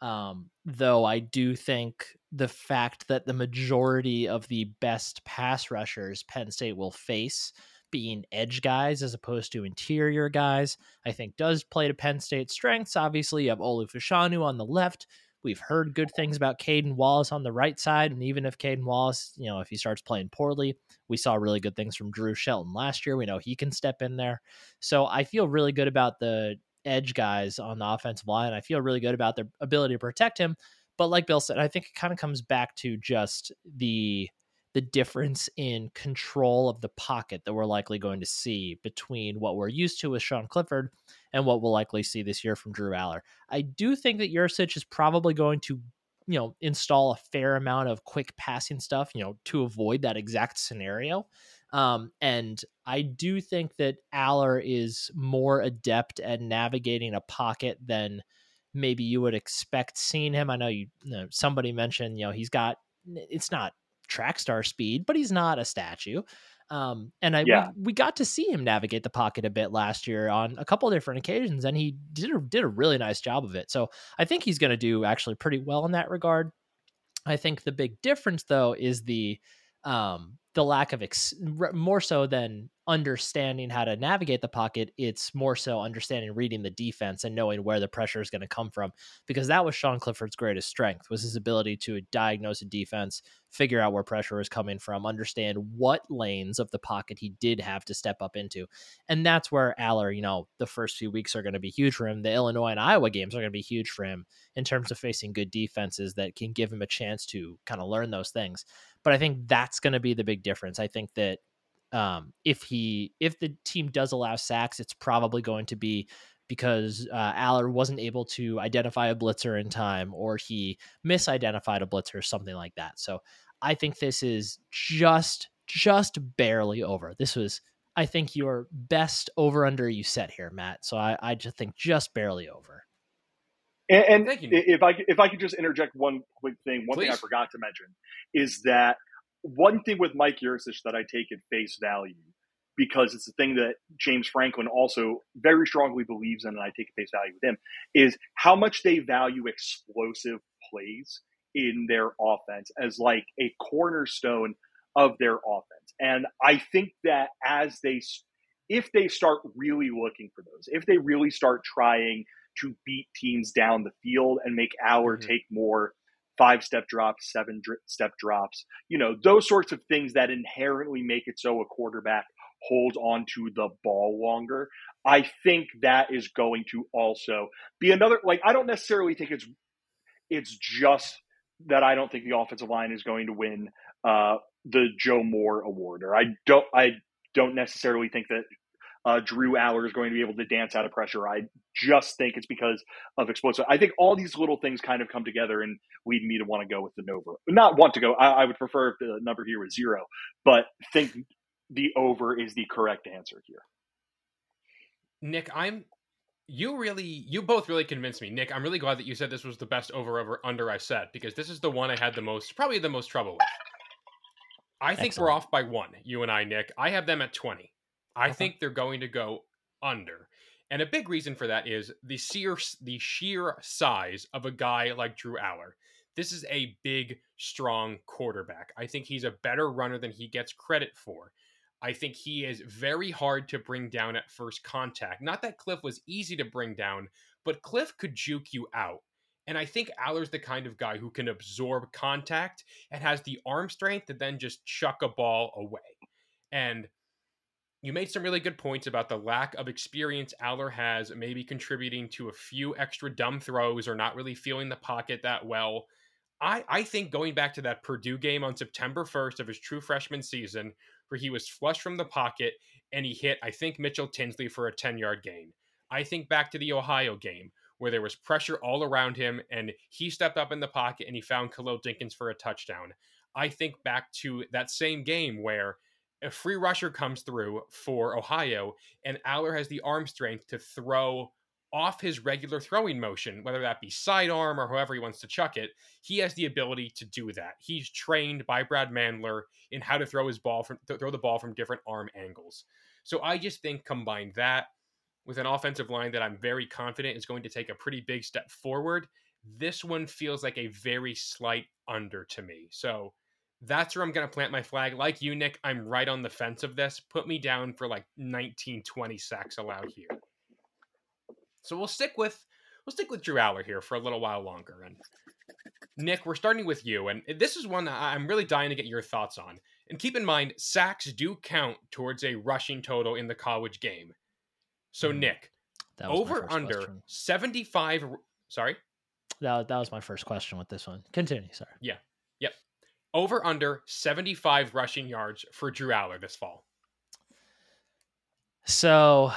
Um, though I do think the fact that the majority of the best pass rushers Penn State will face being edge guys as opposed to interior guys, I think does play to Penn State's strengths. Obviously, you have Olu Fashanu on the left. We've heard good things about Caden Wallace on the right side. And even if Caden Wallace, you know, if he starts playing poorly, we saw really good things from Drew Shelton last year. We know he can step in there. So I feel really good about the edge guys on the offensive line. I feel really good about their ability to protect him. But like Bill said, I think it kind of comes back to just the the difference in control of the pocket that we're likely going to see between what we're used to with Sean Clifford and what we'll likely see this year from Drew Allar. I do think that Yurcich is probably going to, you know, install a fair amount of quick passing stuff, you know, to avoid that exact scenario. Um, and I do think that Allar is more adept at navigating a pocket than maybe you would expect seeing him. I know you, you know, somebody mentioned, you know, he's got it's not track star speed, but he's not a statue. Um, and I Yeah. we, we got to see him navigate the pocket a bit last year on a couple different occasions, and he did a, did a really nice job of it. So I think he's going to do actually pretty well in that regard. I think the big difference though is the um, the lack of ex- more so than understanding how to navigate the pocket. It's more so understanding reading the defense and knowing where the pressure is going to come from because that was Sean Clifford's greatest strength was his ability to diagnose a defense, figure out where pressure was coming from, understand what lanes of the pocket he did have to step up into. And that's where Allar, you know, the first few weeks are going to be huge for him. The Illinois and Iowa games are going to be huge for him in terms of facing good defenses that can give him a chance to kind of learn those things. But I think that's going to be the big difference. I think that um, if he if the team does allow sacks, it's probably going to be because uh, Allar wasn't able to identify a blitzer in time, or he misidentified a blitzer, or something like that. So I think this is just just barely over. This was, I think, your best over under you set here, Matt. So I, I just think just barely over. And, and Thank you, if I if I could just interject one quick thing, one thing I forgot to mention is that one thing with Mike Yurcich that I take at face value because it's the thing that James Franklin also very strongly believes in, and I take at face value with him is how much they value explosive plays in their offense as like a cornerstone of their offense. And I think that as they if they start really looking for those, if they really start trying to beat teams down the field and make our Mhm. take more five step drops, seven dr- step drops, you know, those sorts of things that inherently make it so a quarterback holds on to the ball longer. I think that is going to also be another like I don't necessarily think it's it's just that I don't think the offensive line is going to win uh, the Joe Moore award or I don't I don't necessarily think that uh, Drew Allar is going to be able to dance out of pressure. I just think it's because of explosive. I think all these little things kind of come together and lead me to want to go with the Nova. Not want to go. I, I would prefer if the number here was zero, but think the over is the correct answer here. Nick, I'm you really you both really convinced me. Nick, I'm really glad that you said this was the best over over under I said because this is the one I had the most probably the most trouble with. I think we're off by one, you and I, Nick. I have them at 20. I Okay. think they're going to go under. And a big reason for that is the sheer the sheer size of a guy like Drew Allar. This is a big, strong quarterback. I think he's a better runner than he gets credit for. I think he is very hard to bring down at first contact. Not that Cliff was easy to bring down, but Cliff could juke you out. And I think Allar's the kind of guy who can absorb contact and has the arm strength to then just chuck a ball away. And you made some really good points about the lack of experience Allar has, maybe contributing to a few extra dumb throws or not really feeling the pocket that well. I, I think going back to that Purdue game on September 1st of his true freshman season, where he was flush from the pocket and he hit, I think, Mitchell Tinsley for a 10 yard gain. I think back to the Ohio game where there was pressure all around him and he stepped up in the pocket and he found Khalil Dinkins for a touchdown. I think back to that same game where a free rusher comes through for Ohio and Allar has the arm strength to throw off his regular throwing motion, whether that be sidearm or however he wants to chuck it, he has the ability to do that. He's trained by Brad Mandler in how to throw his ball from th- throw the ball from different arm angles. So I just think combine that with an offensive line that I'm very confident is going to take a pretty big step forward. This one feels like a very slight under to me. So that's where I'm going to plant my flag. Like you, Nick, I'm right on the fence of this. Put me down for like 19, 20 sacks allowed here. So we'll stick with we'll stick with Drew Allar here for a little while longer. And Nick, we're starting with you, and this is one I'm really dying to get your thoughts on. And keep in mind, sacks do count towards a rushing total in the college game. So Mhm. Nick, over under question. 75 sorry That, that was my first question with this one. Continue. Sorry. Over under 75 rushing yards for Drew Allar this fall. So,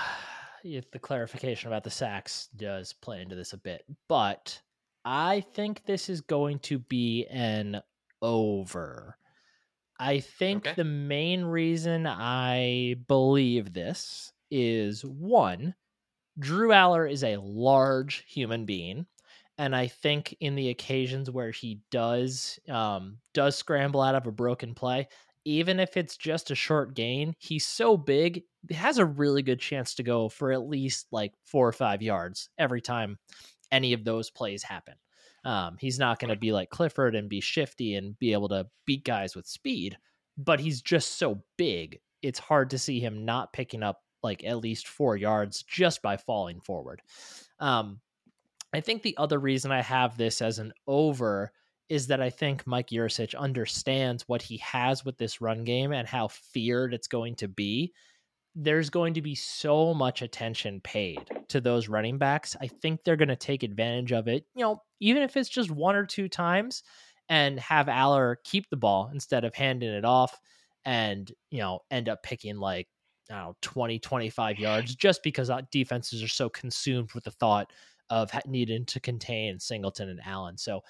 the clarification about the sacks does play into this a bit, but I think this is going to be an over. I think Okay. the main reason I believe this is one, Drew Allar is a large human being. And I think in the occasions where he does um, does scramble out of a broken play, even if it's just a short gain, he's so big, he has a really good chance to go for at least like four or five yards every time any of those plays happen. Um, he's not going to be like Clifford and be shifty and be able to beat guys with speed, but he's just so big. It's hard to see him not picking up like at least four yards just by falling forward. Um, I think the other reason I have this as an over is that I think Mike Yurcich understands what he has with this run game and how feared it's going to be. There's going to be so much attention paid to those running backs. I think they're going to take advantage of it, you know, even if it's just one or two times and have Allar keep the ball instead of handing it off and, you know, end up picking like, I don't know, 20, 25 yards just because uh, defenses are so consumed with the thought of needing to contain Singleton and Allen. So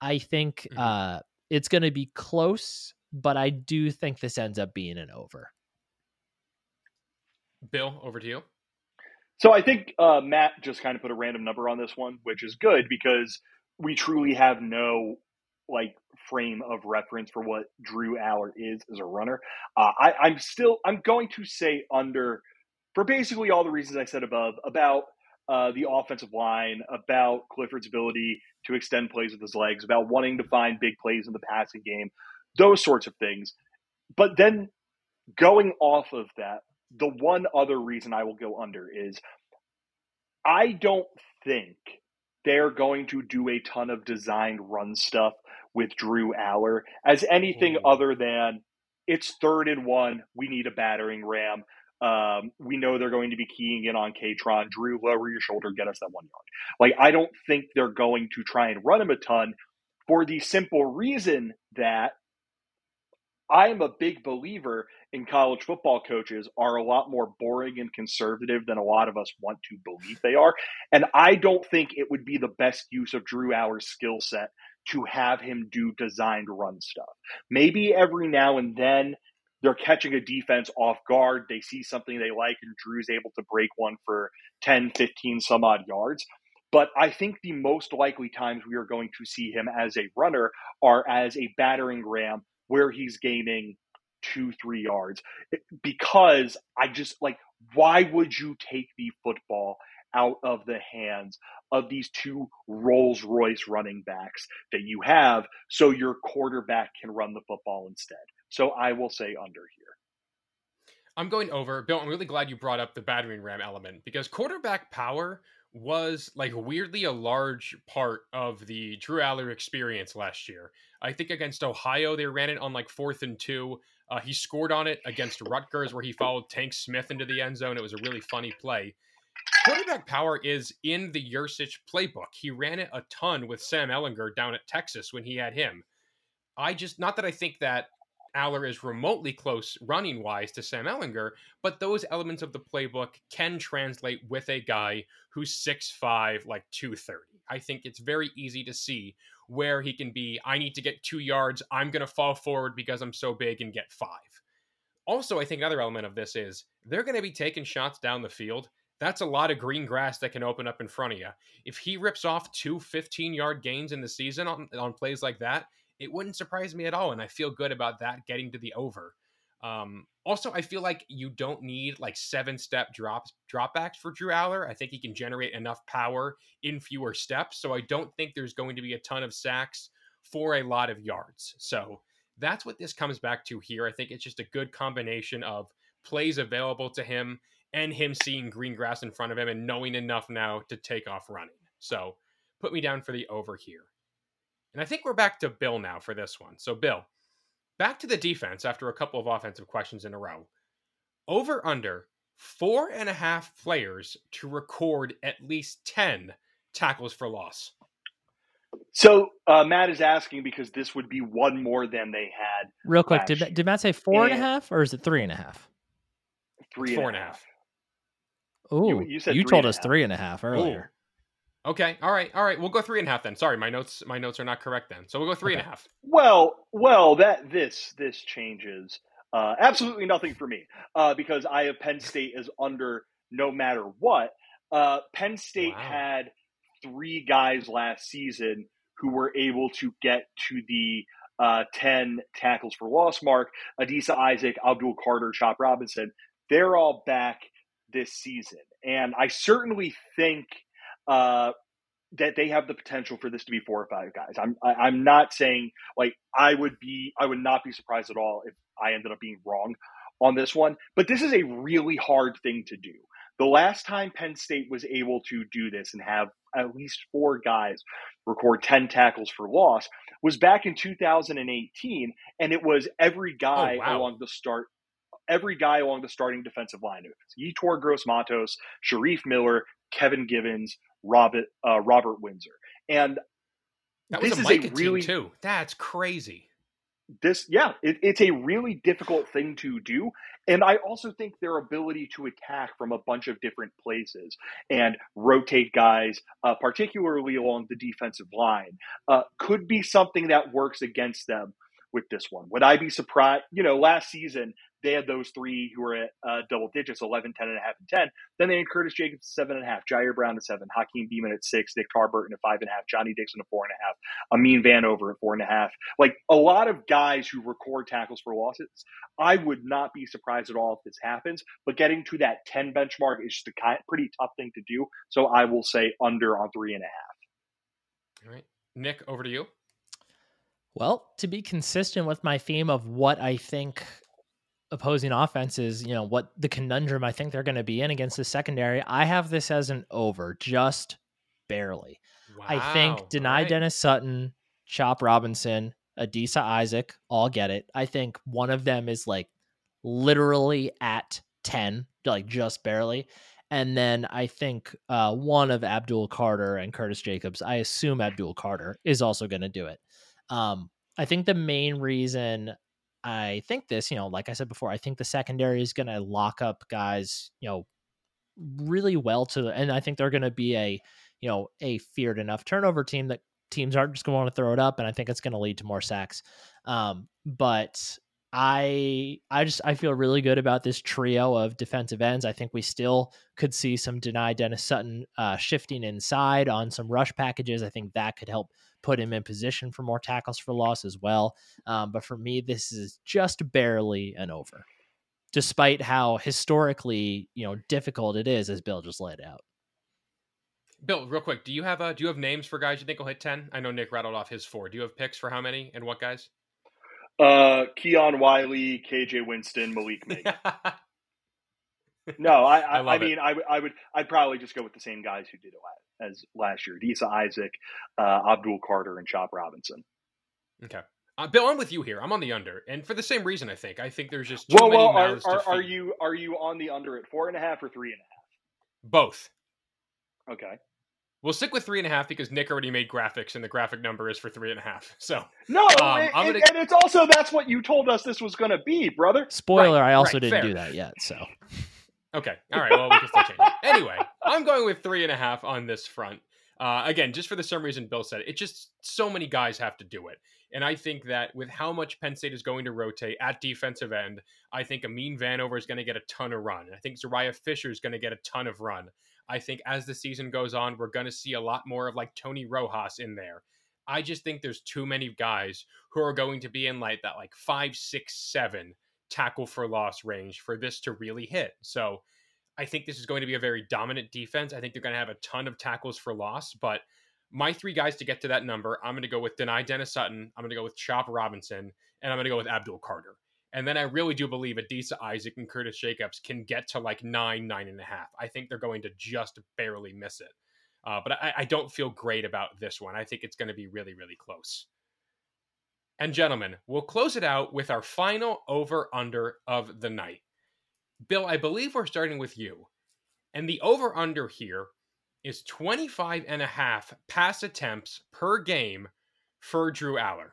I think Mhm. uh, it's going to be close, but I do think this ends up being an over. Bill, over to you. So I think uh, Matt just kind of put a random number on this one, which is good because we truly have no like frame of reference for what Drew Allar is as a runner. Uh, I, I'm still I'm going to say under for basically all the reasons I said above about uh, the offensive line, about Clifford's ability to extend plays with his legs, about wanting to find big plays in the passing game, those sorts of things. But then going off of that, the one other reason I will go under is I don't think they're going to do a ton of designed run stuff with Drew Allar as anything Mm. other than it's third and one. We need a battering ram. Um, we know they're going to be keying in on Kaytron. Drew, lower your shoulder, get us that one yard. Like, I don't think they're going to try and run him a ton for the simple reason that I'm a big believer in college football coaches are a lot more boring and conservative than a lot of us want to believe they are. And I don't think it would be the best use of Drew Allar's skill set to have him do designed run stuff. Maybe every now and then they're catching a defense off guard, they see something they like, and Drew's able to break one for 10, 15 some odd yards. But I think the most likely times we are going to see him as a runner are as a battering ram where he's gaining two, three yards. Because I just like, why would you take the football out of the hands of these two Rolls Royce running backs that you have so your quarterback can run the football instead? So I will say under here. I'm going over. Bill, I'm really glad you brought up the battering ram element because quarterback power was like weirdly a large part of the Drew Allar experience last year. I think against Ohio, they ran it on like fourth and two. Uh, he scored on it against Rutgers, where he followed Tank Smith into the end zone. It was a really funny play. Quarterback power is in the Yurcich playbook. He ran it a ton with Sam Ehlinger down at Texas when he had him. I just, not that I think that Allar is remotely close running wise to Sam Ehlinger, but those elements of the playbook can translate with a guy who's 6'5, like 230. I think it's very easy to see where he can be. I need to get two yards. I'm going to fall forward because I'm so big and get five. Also, I think another element of this is they're going to be taking shots down the field. That's a lot of green grass that can open up in front of you. If he rips off two 15 yard gains in the season on, on plays like that, it wouldn't surprise me at all. And I feel good about that getting to the over. Um, also, I feel like you don't need like seven step drops dropbacks for Drew Allar. I think he can generate enough power in fewer steps. So I don't think there's going to be a ton of sacks for a lot of yards. So that's what this comes back to here. I think it's just a good combination of plays available to him and him seeing green grass in front of him and knowing enough now to take off running. So put me down for the over here. And I think we're back to Bill now for this one. So, Bill, back to the defense after a couple of offensive questions in a row. Over under four and a half players to record at least 10 tackles for loss. So uh, Matt is asking because this would be one more than they had Real quick, did, did Matt say four and a half or is it three and a half? three Four and and a a half. Ooh, You- you said three told us half. three and a half earlier. Okay. All right. All right. We'll go three and a half then. Sorry, my notes my notes are not correct then. So we'll go three and a half. Well, well, that this this changes uh, absolutely nothing for me uh, because I have Penn (laughs) State as under no matter what. Uh, Penn State Wow. had three guys last season who were able to get to the uh, ten tackles for loss mark. Adisa Isaac, Abdul Carter, Chop Robinson. They're all back this season, and I certainly think. Uh, that they have the potential for this to be four or five guys. I'm I, I'm not saying like I would be I would not be surprised at all if I ended up being wrong on this one, but this is a really hard thing to do. The last time Penn State was able to do this and have at least four guys record 10 tackles for loss was back in 2018 and it was every guy Oh, wow. along the start every guy along the starting defensive line. It was Yetur Gross Matos, Shareef Miller, Kevin Givens, Robert uh, Robert Windsor. And That was this a is a really too. That's crazy. this yeah it, it's a really difficult thing to do and i also think their ability to attack from a bunch of different places and rotate guys uh, particularly along the defensive line uh, could be something that works against them with this one would i be surprised you know last season they had those three who were at uh, double digits 11 10 and a half and 10 then they had curtis jacobs at seven and a half jair brown at seven hakeem beamon at six nick tarburton at five and a half johnny dixon at four and a half amin vanover at four and a half like a lot of guys who record tackles for losses. I would not be surprised at all if this happens, but getting to that 10 benchmark is just a kind, pretty tough thing to do. So I will say under on three and a half. All right. Nick, over to you. Well, to be consistent with my theme of what I think opposing offenses, you know, what the conundrum I think they're going to be in against the secondary, I have this as an over, just barely. I think Dani right. Dennis Sutton, Chop Robinson, Adisa Isaac all get it. I think one of them is like literally at 10, like just barely. And then I think uh, one of Abdul Carter and Curtis Jacobs, I assume Abdul Carter is also going to do it. Um, I think the main reason I think this, you know, like I said before, I think the secondary is going to lock up guys, you know, really well to, and I think they're going to be a, you know, a feared enough turnover team that teams aren't just going to want to throw it up, and I think it's going to lead to more sacks. Um, but I, I just I feel really good about this trio of defensive ends. I think we still could see some Dani Dennis Sutton uh, shifting inside on some rush packages. I think that could help put him in position for more tackles for loss as well. Um, but for me, this is just barely an over, despite how historically you know difficult it is, as Bill just laid out. Bill, real quick, do you have uh, do you have names for guys you think will hit ten? I know Nick rattled off his four. Do you have picks for how many and what guys? Uh, Keon Wiley, KJ Winston, Malik (laughs) Mig. No, I, I I, I, love it. mean, I, would- I would, I'd probably just go with the same guys who did it la- as last year: Disa Isaac, uh, Abdul Carter, and Chop Robinson. okay. Uh, Bill, I'm with you here. I'm on the under, and for the same reason. I think. I think there's just too Well, many well, are, mouths to are, are you are you on the under at four and a half or three and a half? both? Okay. We'll stick with three and a half because Nick already made graphics, and the graphic number is for three and a half. (laughs) So No, Um, it- I'm gonna- and it's also that's what you told us this was going to be, brother. Spoiler: I also right, didn't fair. do that yet. So Okay. All right. Well, we can still change it. Anyway, I'm going with three and a half on this front. Uh, again, just for the same reason Bill said, it just so many guys have to do it. And I think that with how much Penn State is going to rotate at defensive end, I think Amin Vanover is going to get a ton of run. I think Zuriah Fisher is going to get a ton of run. I think as the season goes on, we're going to see a lot more of like Tony Rojas in there. I just think there's too many guys who are going to be in like that like five, six, seven tackle for loss range for this to really hit. So I think this is going to be a very dominant defense. I think they're going to have a ton of tackles for loss, but my three guys to get to that number, I'm going to go with Dani Dennis Sutton, I'm going to go with Chop Robinson, and I'm going to go with Abdul Carter. And then I really do believe Adisa Isaac and Curtis Jacobs can get to like nine, nine and a half. I think they're going to just barely miss it. Uh, but I, I don't feel great about this one. I think it's going to be really, really close. And gentlemen, we'll close it out with our final over under of the night. Bill, I believe we're starting with you. And the over under here is 25 and a half pass attempts per game for Drew Allar.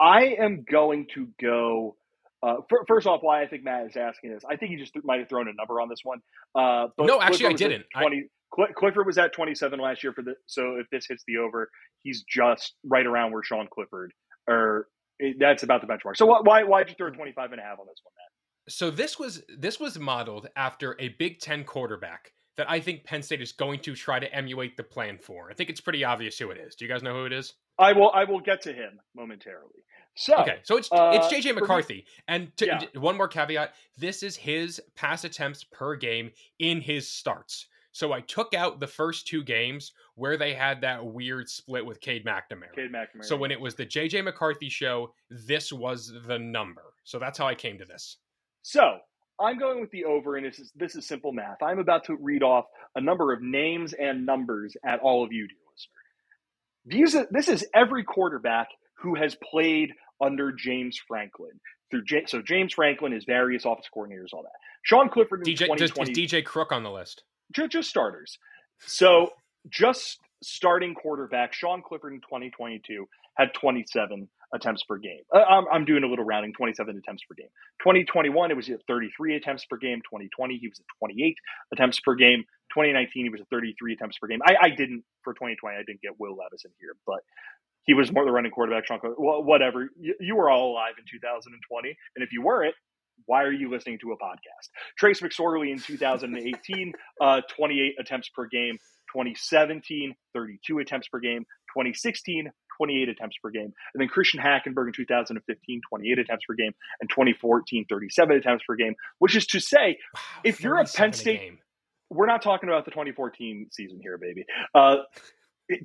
I am going to go. Uh, fir- first off, why I think Matt is asking this, I think he just might have thrown a number on this one. Uh, but No, actually, I didn't. 20, Cl- Clifford was at 27 last year for the. So if this hits the over, he's just right around where Sean Clifford or that's about the benchmark. So why why did you throw 25 and a half on this one, Matt? So this was this was modeled after a Big Ten quarterback that I think Penn State is going to try to emulate the plan for. I think it's pretty obvious who it is. Do you guys know who it is? I will I will get to him momentarily. So okay, so it's uh, it's JJ McCarthy, me, and to, yeah. one more caveat: this is his pass attempts per game in his starts. So I took out the first two games where they had that weird split with Cade McNamara. Cade McNamara. So when it was the JJ McCarthy show, this was the number. So that's how I came to this. So I'm going with the over, and this is this is simple math. I'm about to read off a number of names and numbers at all of you, dear listener. These are, this is every quarterback who has played under James Franklin. Through J- so James Franklin, his various office coordinators, all that. Sean Clifford in DJ, 2020. Is DJ Crook on the list? Just, starters. So just starting quarterback Sean Clifford in 2022 had 27 attempts per game. Uh, I'm, I'm, doing a little rounding, 27 attempts per game. 2021, it was at 33 attempts per game. 2020, he was at 28 attempts per game. 2019, he was at 33 attempts per game. I, I didn't, for 2020, I didn't get Will Levis in here, but he was more the running quarterback. Sean Clifford, whatever. You, you were all alive in 2020. And if you weren't, why are you listening to a podcast? Trace McSorley in 2018, (laughs) uh, 28 attempts per game. 2017, 32 attempts per game. 2016, 28 attempts per game. And then Christian Hackenberg in 2015, 28 attempts per game. And 2014, 37 attempts per game. Which is to say, wow, if you're a Penn State, a we're not talking about the 2014 season here, baby. Uh,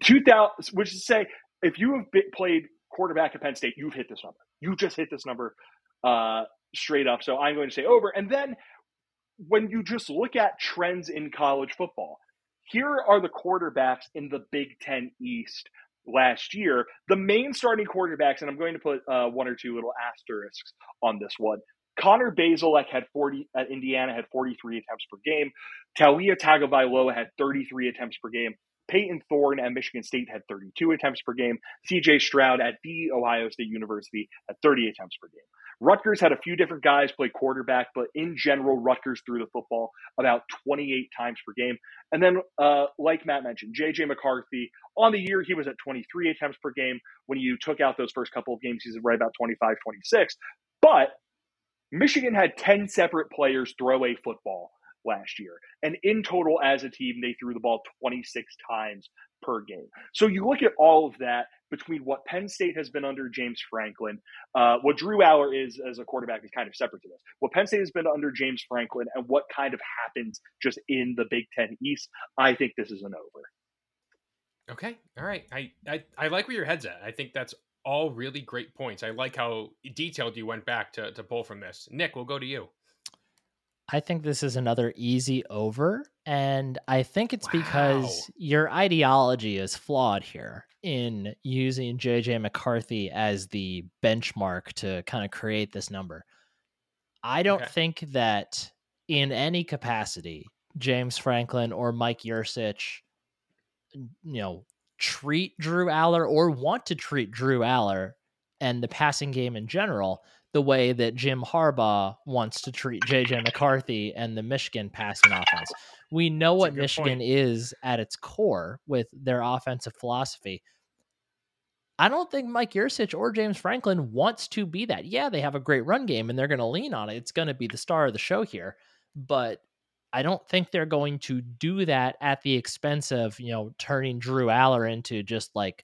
2000, which is to say, if you have been, played quarterback at Penn State, you've hit this number. You just hit this number uh, straight up. So I'm going to say over. And then when you just look at trends in college football, here are the quarterbacks in the Big Ten East last year. The main starting quarterbacks, and I'm going to put uh, one or two little asterisks on this one. Connor Bazelak had 40 at Indiana had 43 attempts per game. Taulia Tagovailoa had 33 attempts per game. Payton Thorne at Michigan State had 32 attempts per game. CJ Stroud at the Ohio State University had 30 attempts per game. Rutgers had a few different guys play quarterback, but in general, Rutgers threw the football about 28 times per game. And then, uh, like Matt mentioned, JJ McCarthy on the year, he was at 23 attempts per game. When you took out those first couple of games, he's right about 25, 26. But Michigan had 10 separate players throw a football last year. And in total, as a team, they threw the ball 26 times per game. So you look at all of that between what Penn State has been under James Franklin, uh, what Drew Allar is as a quarterback is kind of separate to this. What Penn State has been under James Franklin and what kind of happens just in the Big Ten East, I think this is an over. Okay, all right. I, I I like where your head's at. I think that's all really great points. I like how detailed you went back to to pull from this. Nick, we'll go to you. I think this is another easy over. And I think it's wow. because your ideology is flawed here in using JJ McCarthy as the benchmark to kind of create this number. I don't okay. think that in any capacity, James Franklin or Mike Yurcich, you know, treat Drew Allar or want to treat Drew Allar and the passing game in general the way that Jim Harbaugh wants to treat JJ McCarthy and the Michigan passing offense. We know That's what Michigan point. is at its core with their offensive philosophy. I don't think Mike Yurcich or James Franklin wants to be that. Yeah, they have a great run game and they're going to lean on it. It's going to be the star of the show here, but I don't think they're going to do that at the expense of, you know, turning Drew Allar into just like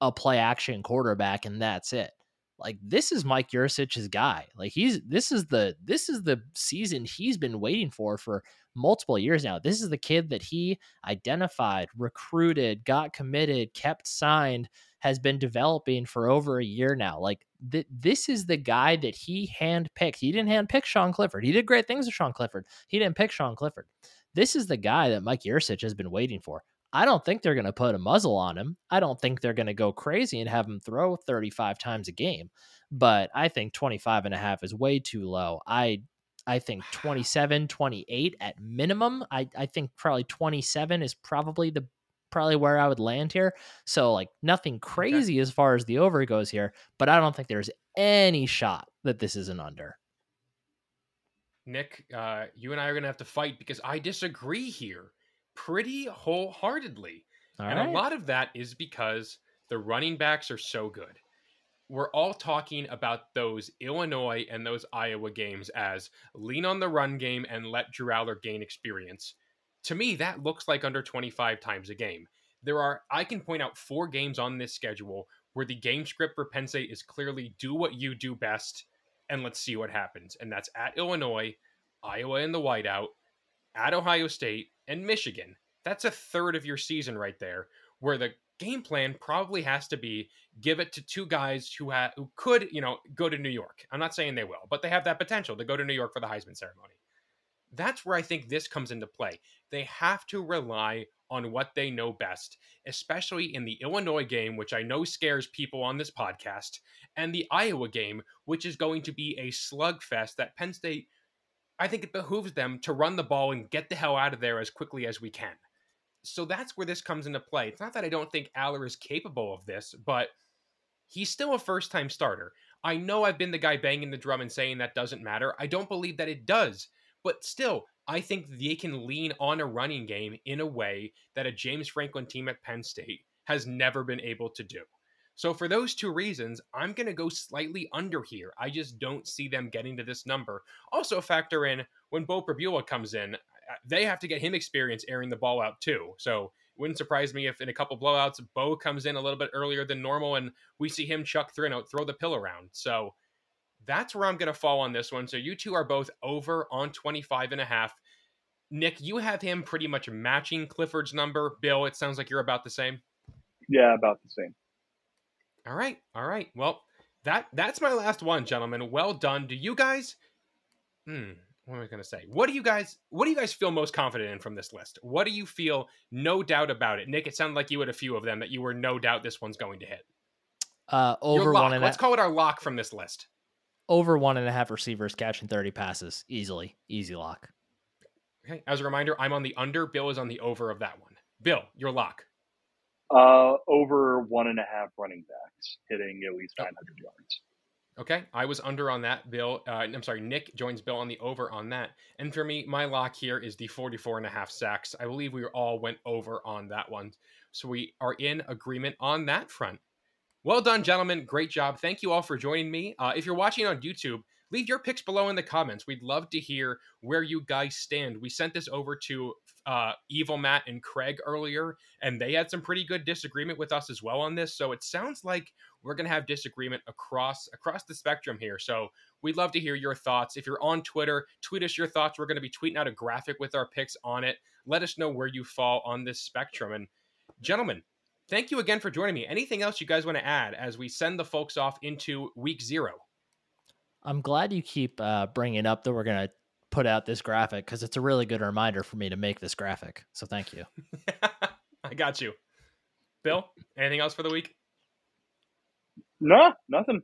a play action quarterback and that's it like this is Mike Yurcich's guy. Like he's this is the this is the season he's been waiting for for multiple years now. This is the kid that he identified, recruited, got committed, kept signed, has been developing for over a year now. Like th- this is the guy that he handpicked. He didn't handpick Sean Clifford. He did great things with Sean Clifford. He didn't pick Sean Clifford. This is the guy that Mike Yurcich has been waiting for. I don't think they're going to put a muzzle on him. I don't think they're going to go crazy and have him throw 35 times a game. But I think 25 and a half is way too low. I I think (sighs) 27, 28 at minimum. I, I think probably 27 is probably the probably where I would land here. So like nothing crazy okay. as far as the over goes here, but I don't think there's any shot that this is an under. Nick, uh, you and I are going to have to fight because I disagree here. Pretty wholeheartedly. All and right. a lot of that is because the running backs are so good. We're all talking about those Illinois and those Iowa games as lean on the run game and let Drew Allar gain experience. To me, that looks like under 25 times a game. There are, I can point out four games on this schedule where the game script for Penn State is clearly do what you do best and let's see what happens. And that's at Illinois, Iowa in the whiteout, at Ohio State, and Michigan. That's a third of your season right there, where the game plan probably has to be give it to two guys who ha- who could, you know, go to New York. I'm not saying they will, but they have that potential to go to New York for the Heisman ceremony. That's where I think this comes into play. They have to rely on what they know best, especially in the Illinois game, which I know scares people on this podcast, and the Iowa game, which is going to be a slugfest that Penn State, I think it behooves them to run the ball and get the hell out of there as quickly as we can. So that's where this comes into play. It's not that I don't think Allar is capable of this, but he's still a first time starter. I know I've been the guy banging the drum and saying that doesn't matter. I don't believe that it does. But still, I think they can lean on a running game in a way that a James Franklin team at Penn State has never been able to do. So, for those two reasons, I'm going to go slightly under here. I just don't see them getting to this number. Also, factor in when Beau Pribula comes in, they have to get him experience airing the ball out too. So, wouldn't surprise me if in a couple blowouts, Beau comes in a little bit earlier than normal and we see him chuck through throw the pill around. So, that's where I'm going to fall on this one. So you two are both over on 25 and a half. Nick, you have him pretty much matching Clifford's number. Bill, it sounds like you're about the same. Yeah, about the same. All right. All right. Well, that that's my last one, gentlemen. Well done. Do you guys Hmm, what am I going to say? What do you guys what do you guys feel most confident in from this list? What do you feel no doubt about it? Nick, it sounded like you had a few of them that you were no doubt this one's going to hit. Uh, over one and Let's call it our lock from this list. over one and a half receivers catching 30 passes easily. Easy lock. Okay. As a reminder, I'm on the under. Bill is on the over of that one. Bill, your lock. Uh, over one and a half running backs hitting at least 900 yards. Okay, I was under on that. Bill, uh, I'm sorry, Nick joins Bill on the over on that. And for me, my lock here is the 44 and a half sacks. I believe we all went over on that one. So we are in agreement on that front. Well done, gentlemen. Great job. Thank you all for joining me. Uh, if you're watching on YouTube, leave your picks below in the comments. We'd love to hear where you guys stand. We sent this over to uh, Evil Matt and Craig earlier, and they had some pretty good disagreement with us as well on this. So it sounds like we're to have disagreement across across the spectrum here. So we'd love to hear your thoughts. If you're on Twitter, tweet us your thoughts. We're to be tweeting out a graphic with our picks on it. Let us know where you fall on this spectrum. And gentlemen, thank you again for joining me. Anything else you guys want to add as we send the folks off into week zero? I'm glad you keep uh, bringing up that we're going to put out this graphic because it's a really good reminder for me to make this graphic. So thank you. (laughs) I got you. Bill, anything else for the week? No, nothing.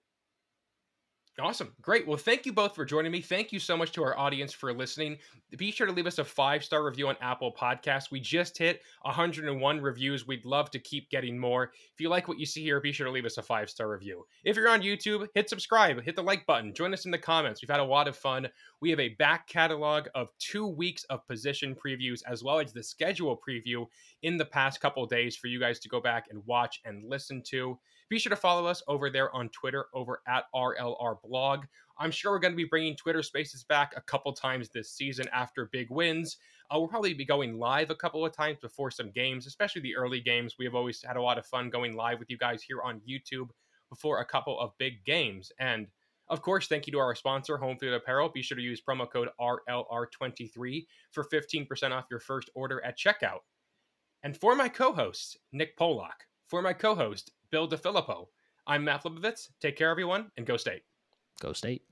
Awesome. Great. Well, thank you both for joining me. Thank you so much to our audience for listening. Be sure to leave us a five star review on Apple Podcasts. We just hit 101 reviews. We'd love to keep getting more. If you like what you see here, be sure to leave us a five star review. If you're on YouTube, hit subscribe, hit the like button, join us in the comments. We've had a lot of fun. We have a back catalog of two weeks of position previews as well as the schedule preview in the past couple days for you guys to go back and watch and listen to. Be sure to follow us over there on Twitter over at RLR blog. I'm sure we're going to be bringing Twitter Spaces back a couple times this season after big wins. Uh, we'll probably be going live a couple of times before some games, especially the early games. We have always had a lot of fun going live with you guys here on YouTube before a couple of big games. And of course, thank you to our sponsor, Homefield Apparel. Be sure to use promo code RLR23 for 15% off your first order at checkout. And for my co host, Nick Polak, for my co host, Bill DeFilippo, I'm Matt Flibovitz. Take care, everyone, and go state. Go state.